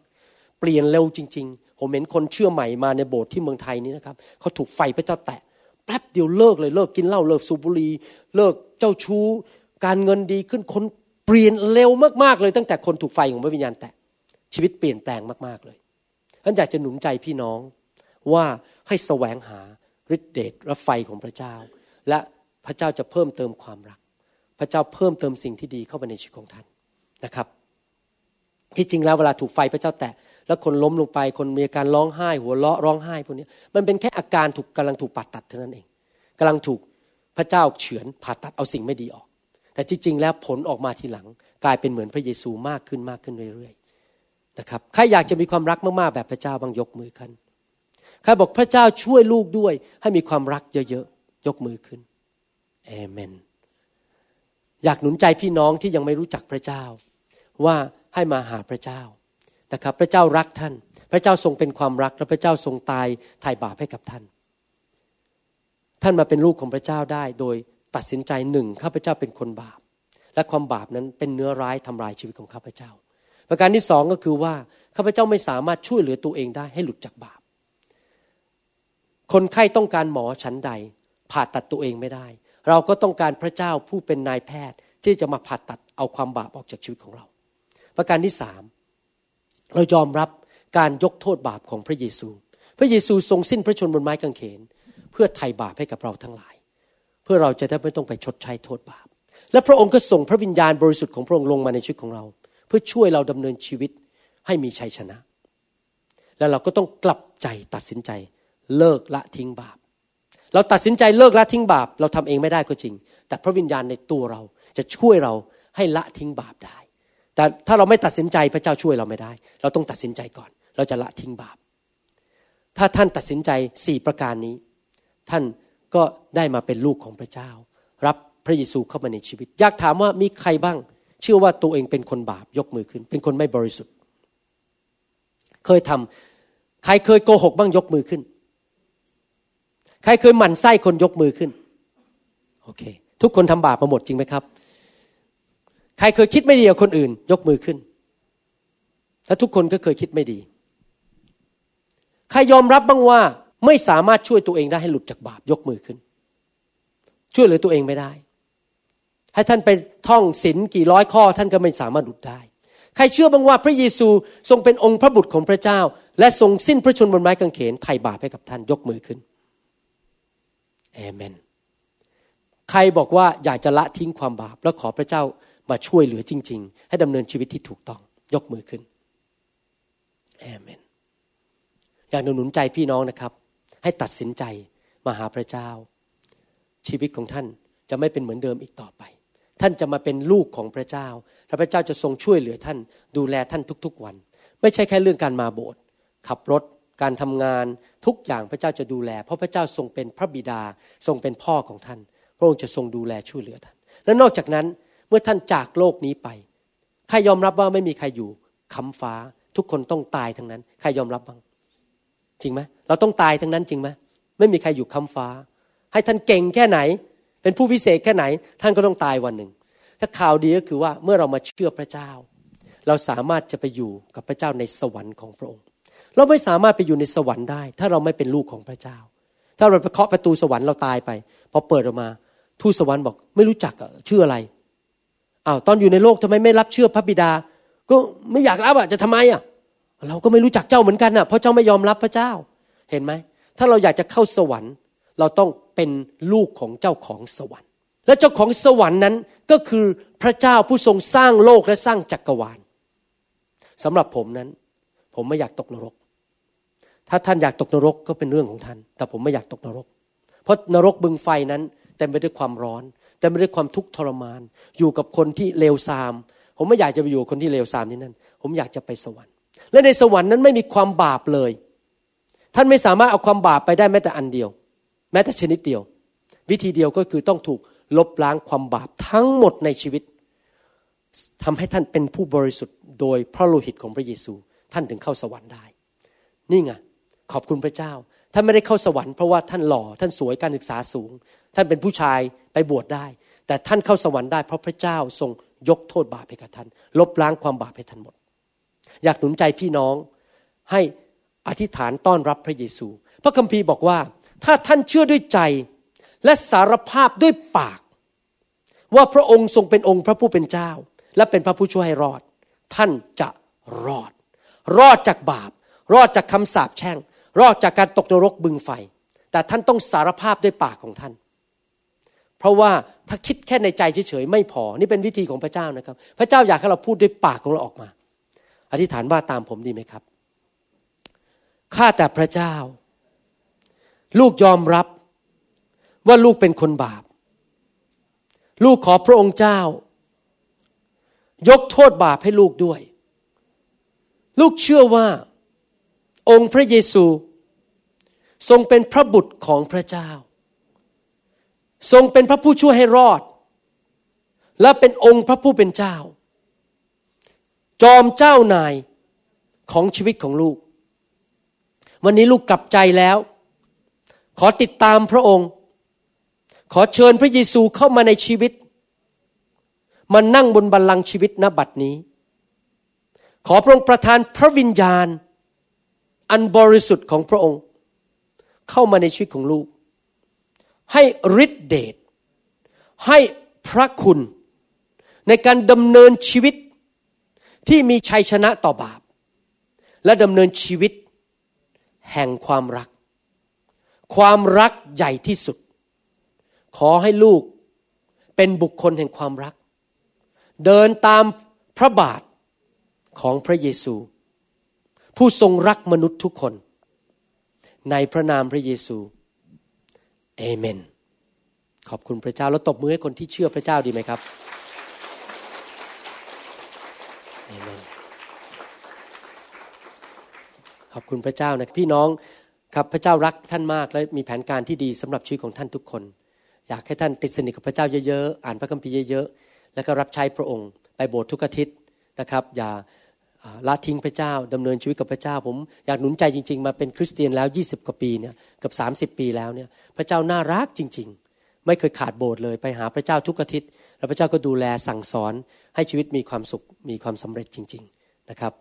เปลี่ยนเร็วจริง ๆ ผมเห็นคนเชื่อใหม่มาในโบสถ์ที่เมืองไทยนี้นะครับเขาถูกไฟพระเจ้าแตะแป๊บเดียวเลิกเลยเลิกกินเหล้าเลิกสูบบุหรี่เลิกเจ้าชู้ การเงินดีขึ้นคนเปลี่ยนเร็วมากๆเลยตั้งแต่คนถูกไฟของพระวิญญาณแตะชีวิตเปลี่ยนแปลงมากๆเลยท่านอยากจะหนุนใจพี่น้องว่าให้แสวงหาฤทธิเดชและไฟของพระเจ้า และพระเจ้าจะเพิ่มเติมความรัก พระเจ้าเพิ่มเติมสิ่งที่ดีเข้าไปในชีวิตของท่านนะครับที่จริงแล้วเวลาถูกไฟพระเจ้าแตะแล้วคนล้มลงไปคนมีอาการร้องไห้ หัวเราะร้องไห้พวกนี้มันเป็นแค่อาการถูกกำลังถูกปัดตัดเท่านั้นเองกำลังถูกพระเจ้าเฉือนผ่าตัดเอาสิ่งไม่ดีออก แต่ที่จริงแล้วผลออกมาทีหลัง กลายเป็นเหมือนพระเยซูมากขึ้นมากขึ้นเรื่อยๆนะครับใครอยากจะมีความรักมากๆแบบพระเจ้าบางยกมือขึ้นใครบอกพระเจ้าช่วยลูกด้วย ให้มีความรักเยอะๆยกมือขึ้นเอเมน อยากหนุนใจพี่น้องที่ยังไม่รู้จักพระเจ้า ว่าให้มาหาพระเจ้านะครับ พระเจ้ารักท่าน พระเจ้าทรงเป็นความรักและพระเจ้าทรงตายไถ่บาปให้กับท่าน ท่านมาเป็นลูกของพระเจ้าได้ โดยตัดสินใจหนึ่งข้าพเจ้าเป็นคนบาป และความบาปนั้นเป็นเนื้อร้ายทำลายชีวิตของข้าพเจ้า ประการที่สองก็คือว่าข้าพเจ้าไม่สามารถช่วยเหลือตัวเองได้ให้หลุดจากบาป คนไข้ต้องการหมอชั้นใดผ่าตัดตัวเองไม่ได้ เราก็ต้องการพระเจ้าผู้เป็นนายแพทย์ที่จะมาผ่าตัดเอาความบาปออกจากชีวิตของเรา ประการที่สามเรายอมรับการยกโทษบาปของพระเยซู พระเยซูทรงสิ้นพระชนบนไม้กางเขน เพื่อไถ่บาปให้กับเราทั้งหลาย เพื่อเราจะได้ไม่ต้องไปชดใช้โทษบาป และพระองค์ก็ส่งพระวิญญาณบริสุทธิ์ของพระองค์ลงมาในชีวิตของเรา เพื่อช่วยเราดำเนินชีวิตให้มีชัยชนะ และเราก็ต้องกลับใจตัดสินใจ เลิกละทิ้งบาป เราตัดสินใจเลิกละทิ้งบาป เราทำเองไม่ได้ก็จริง แต่พระวิญญาณในตัวเราจะช่วยเราให้ละทิ้งบาปได้ แต่ถ้าเราไม่ตัดสินใจพระเจ้าช่วยเราไม่ได้ เราต้องตัดสินใจก่อน เราจะละทิ้งบาป ถ้าท่านตัดสินใจสี่ประการนี้ ท่านก็ได้มาเป็นลูกของพระเจ้า รับพระเยซูเข้ามาในชีวิต อยากถามว่ามีใครบ้าง เชื่อว่าตัวเองเป็นคนบาปยกมือขึ้น เป็นคนไม่บริสุทธิ์ เคยทำใครเคยโกหกบ้างยกมือขึ้น ใครเคยหมั่นไส้คนยกมือขึ้น โอเค ทุกคนทำบาปมาหมดจริงไหมครับ ใครเคยคิดไม่ดีกับคนอื่น ยกมือขึ้น และทุกคนก็เคยคิดไม่ดี ใครยอมรับบ้างว่าไม่สามารถช่วยตัวเองได้ให้หลุดจากบาปยกมือขึ้น ช่วยเหลือตัวเองไม่ได้ ให้ท่านไปท่องศีลกี่ร้อยข้อ ท่านก็ไม่สามารถหลุดได้ใครเชื่อบ้างว่าพระเยซูทรงเป็นองค์พระบุตรของพระเจ้า และทรงสิ้นพระชนบนไม้กางเขนไถ่บาปให้กับท่านยกมือขึ้น เอเมน ใครบอกว่าอยากจะละทิ้งความบาป แล้วขอพระเจ้ามาช่วยเหลือจริง ๆ ให้ดำเนินชีวิตที่ถูกต้อง ยกมือขึ้นเอเมน อยากหนุนใจพี่น้องนะครับ ให้ตัดสินใจมาหาพระเจ้า ชีวิตของท่านจะไม่เป็นเหมือนเดิมอีกต่อไป ท่านจะมาเป็นลูกของพระเจ้าและพระเจ้าจะทรงช่วยเหลือท่าน ดูแลท่านทุกๆวัน ไม่ใช่แค่เรื่องการมาโบสถ์ขับรถ การทำงานทุกอย่างพระเจ้าจะดูแล เพราะพระเจ้าทรงเป็นพระบิดาทรงเป็นพ่อของท่าน พระองค์จะทรงดูแลช่วยเหลือท่าน และนอกจากนั้นเมื่อท่านจากโลกนี้ไปใครยอมรับว่าไม่มีใครอยู่ค้ำฟ้าทุกคนต้องตายทั้งนั้น ใครยอมรับบ้าง จริงไหมเราต้องตายทั้งนั้นจริงไหมไม่มีใครอยู่ค้ำฟ้า ให้ท่านเก่งแค่ไหน เป็นผู้พิเศษแค่ไหน ท่านก็ต้องตายวันหนึ่งถ้าข่าวดีก็คือว่าเมื่อเรามาเชื่อพระเจ้า เราสามารถจะไปอยู่กับพระเจ้าในสวรรค์ของพระองค์ เราไม่สามารถไปอยู่ในสวรรค์ได้ ถ้าเราไม่เป็นลูกของพระเจ้า ถ้าเราไปเคาะประตูสวรรค์เราตายไป พอเปิดออกมา ทูตสวรรค์บอก ไม่รู้จักชื่ออะไรอ้าวตอนอยู่ในโลกทำไมไม่รับเชื่อพระบิดา ก็ไม่อยากรับอะจะทำไมอะ เราก็ไม่รู้จักเจ้าเหมือนกันอะเพราะเจ้าไม่ยอมรับพระเจ้า เห็นไหม ถ้าเราอยากจะเข้าสวรรค์ เราต้องเป็นลูกของเจ้าของสวรรค์ และเจ้าของสวรรค์นั้นก็คือพระเจ้าผู้ทรงสร้างโลกและสร้างจักรวาลสำหรับผมนั้น ผมไม่อยากตกนรก ถ้าท่านอยากตกนรกก็เป็นเรื่องของท่าน แต่ผมไม่อยากตกนรก เพราะนรกบึงไฟนั้นเต็มไปด้วยความร้อนเต็มไปด้วยความทุกข์ทรมาน อยู่กับคนที่เลวทราม ผมไม่อยากจะไปอยู่คนที่เลวทรามที่นั่น ผมอยากจะไปสวรรค์ และในสวรรค์นั้นไม่มีความบาปเลย ท่านไม่สามารถเอาความบาปไปได้แม้แต่อันเดียว แม้แต่ชนิดเดียว วิธีเดียวก็คือต้องถูกลบล้างความบาปทั้งหมดในชีวิตทำให้ท่านเป็นผู้บริสุทธิ์โดยพระโลหิตของพระเยซู ท่านถึงเข้าสวรรค์ได้ นี่ไง ขอบคุณพระเจ้า ท่านไม่ได้เข้าสวรรค์เพราะว่าท่านหล่อท่านสวยการศึกษาสูง ท่านเป็นผู้ชายไปบวชได้ แต่ท่านเข้าสวรรค์ได้เพราะพระเจ้าทรงยกโทษบาปให้กับท่าน ลบล้างความบาปให้ท่านหมด อยากหนุนใจพี่น้องให้อธิษฐานต้อนรับพระเยซู พระคัมภีร์บอกว่า ถ้าท่านเชื่อด้วยใจและสารภาพด้วยปาก ว่าพระองค์ทรงเป็นองค์พระผู้เป็นเจ้า และเป็นพระผู้ช่วยให้รอด ท่านจะรอด รอดจากบาป รอดจากคำสาปแช่ง รอดจากการตกนรกบึงไฟ แต่ท่านต้องสารภาพด้วยปากของท่าน เพราะว่าถ้าคิดแค่ในใจเฉยๆไม่พอ นี่เป็นวิธีของพระเจ้านะครับ พระเจ้าอยากให้เราพูดด้วยปากของเราออกมา อธิษฐานว่าตามผมดีไหมครับ ข้าแต่พระเจ้า ลูกยอมรับว่าลูกเป็นคนบาป ลูกขอพระองค์เจ้า ยกโทษบาปให้ลูกด้วย ลูกเชื่อว่าองค์พระเยซู ทรงเป็นพระบุตรของพระเจ้า ทรงเป็นพระผู้ช่วยให้รอด และเป็นองค์พระผู้เป็นเจ้า จอมเจ้านายของชีวิตของลูก วันนี้ลูกกลับใจแล้ว ขอติดตามพระองค์ ขอเชิญพระเยซูเข้ามาในชีวิต มานั่งบนบัลลังก์ชีวิตณบัดนี้ ขอพระองค์ประทานพระวิญญาณ อันบริสุทธิ์ของพระองค์ เข้ามาในชีวิตของลูก ให้ฤทธิเดชให้พระคุณ ในการดำเนินชีวิตที่มีชัยชนะต่อบาป และดำเนินชีวิตแห่งความรัก ความรักใหญ่ที่สุด ขอให้ลูกเป็นบุคคลแห่งความรัก เดินตามพระบาทของพระเยซู ผู้ทรงรักมนุษย์ทุกคน ในพระนามพระเยซูเอเมน ขอบคุณพระเจ้าแล้วตบมือให้คนที่เชื่อพระเจ้าดีไหมครับเอเมนขอบคุณพระเจ้านะพี่น้องครับพระเจ้ารักท่านมากและมีแผนการที่ดีสำหรับชีวิตของท่านทุกคน อยากให้ท่านติดสนิทกับพระเจ้าเยอะๆอ่านพระคัมภีร์เยอะๆแล้วก็รับใช้พระองค์ไปโบสถ์ทุกอาทิตย์นะครับ อย่า ละทิ้งพระเจ้าดำเนินชีวิตกับพระเจ้า ผมอยากหนุนใจจริง ๆ มาเป็นคริสเตียนแล้ว 20 กว่าปีเนี่ยกับ 30 ปีแล้วเนี่ยพระเจ้าน่ารักจริง ๆ ไม่เคยขาดโบสถ์เลยไปหาพระเจ้าทุกอาทิตย์แล้วพระเจ้าก็ดูแลสั่งสอนให้ชีวิตมีความสุขมีความสำเร็จจริง ๆนะครับ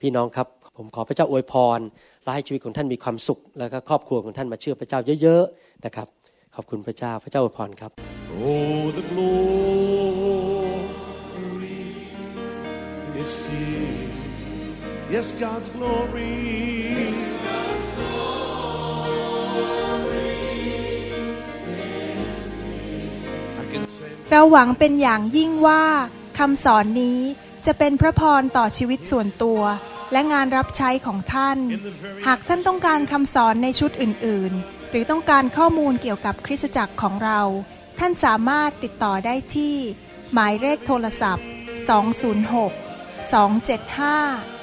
พี่น้องครับผมขอพระเจ้าอวยพรและให้ชีวิตของท่านมีความสุข แล้วก็ครอบครัวของท่านมาเชื่อพระเจ้าเยอะๆนะครับ ขอบคุณพระเจ้าพระเจ้าอวยพรครับ Oh the glory is here Yes God's glory Yes God's glory is here I can sense เราหวังเป็นอย่างยิ่งว่าคำสอนนี้จะเป็นพระพรต่อชีวิตส่วนตัว และงานรับใช้ของท่าน หากท่านต้องการคำสอนในชุดอื่น ๆ หรือต้องการข้อมูลเกี่ยวกับคริสตจักรของเรา ท่านสามารถติดต่อได้ที่ หมายเลขโทรศัพท์ 206 275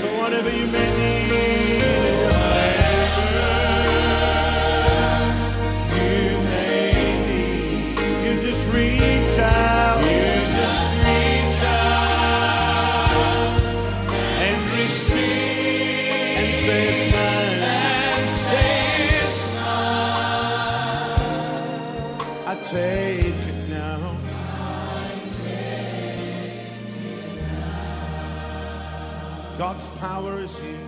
So whatever you may need, power is here.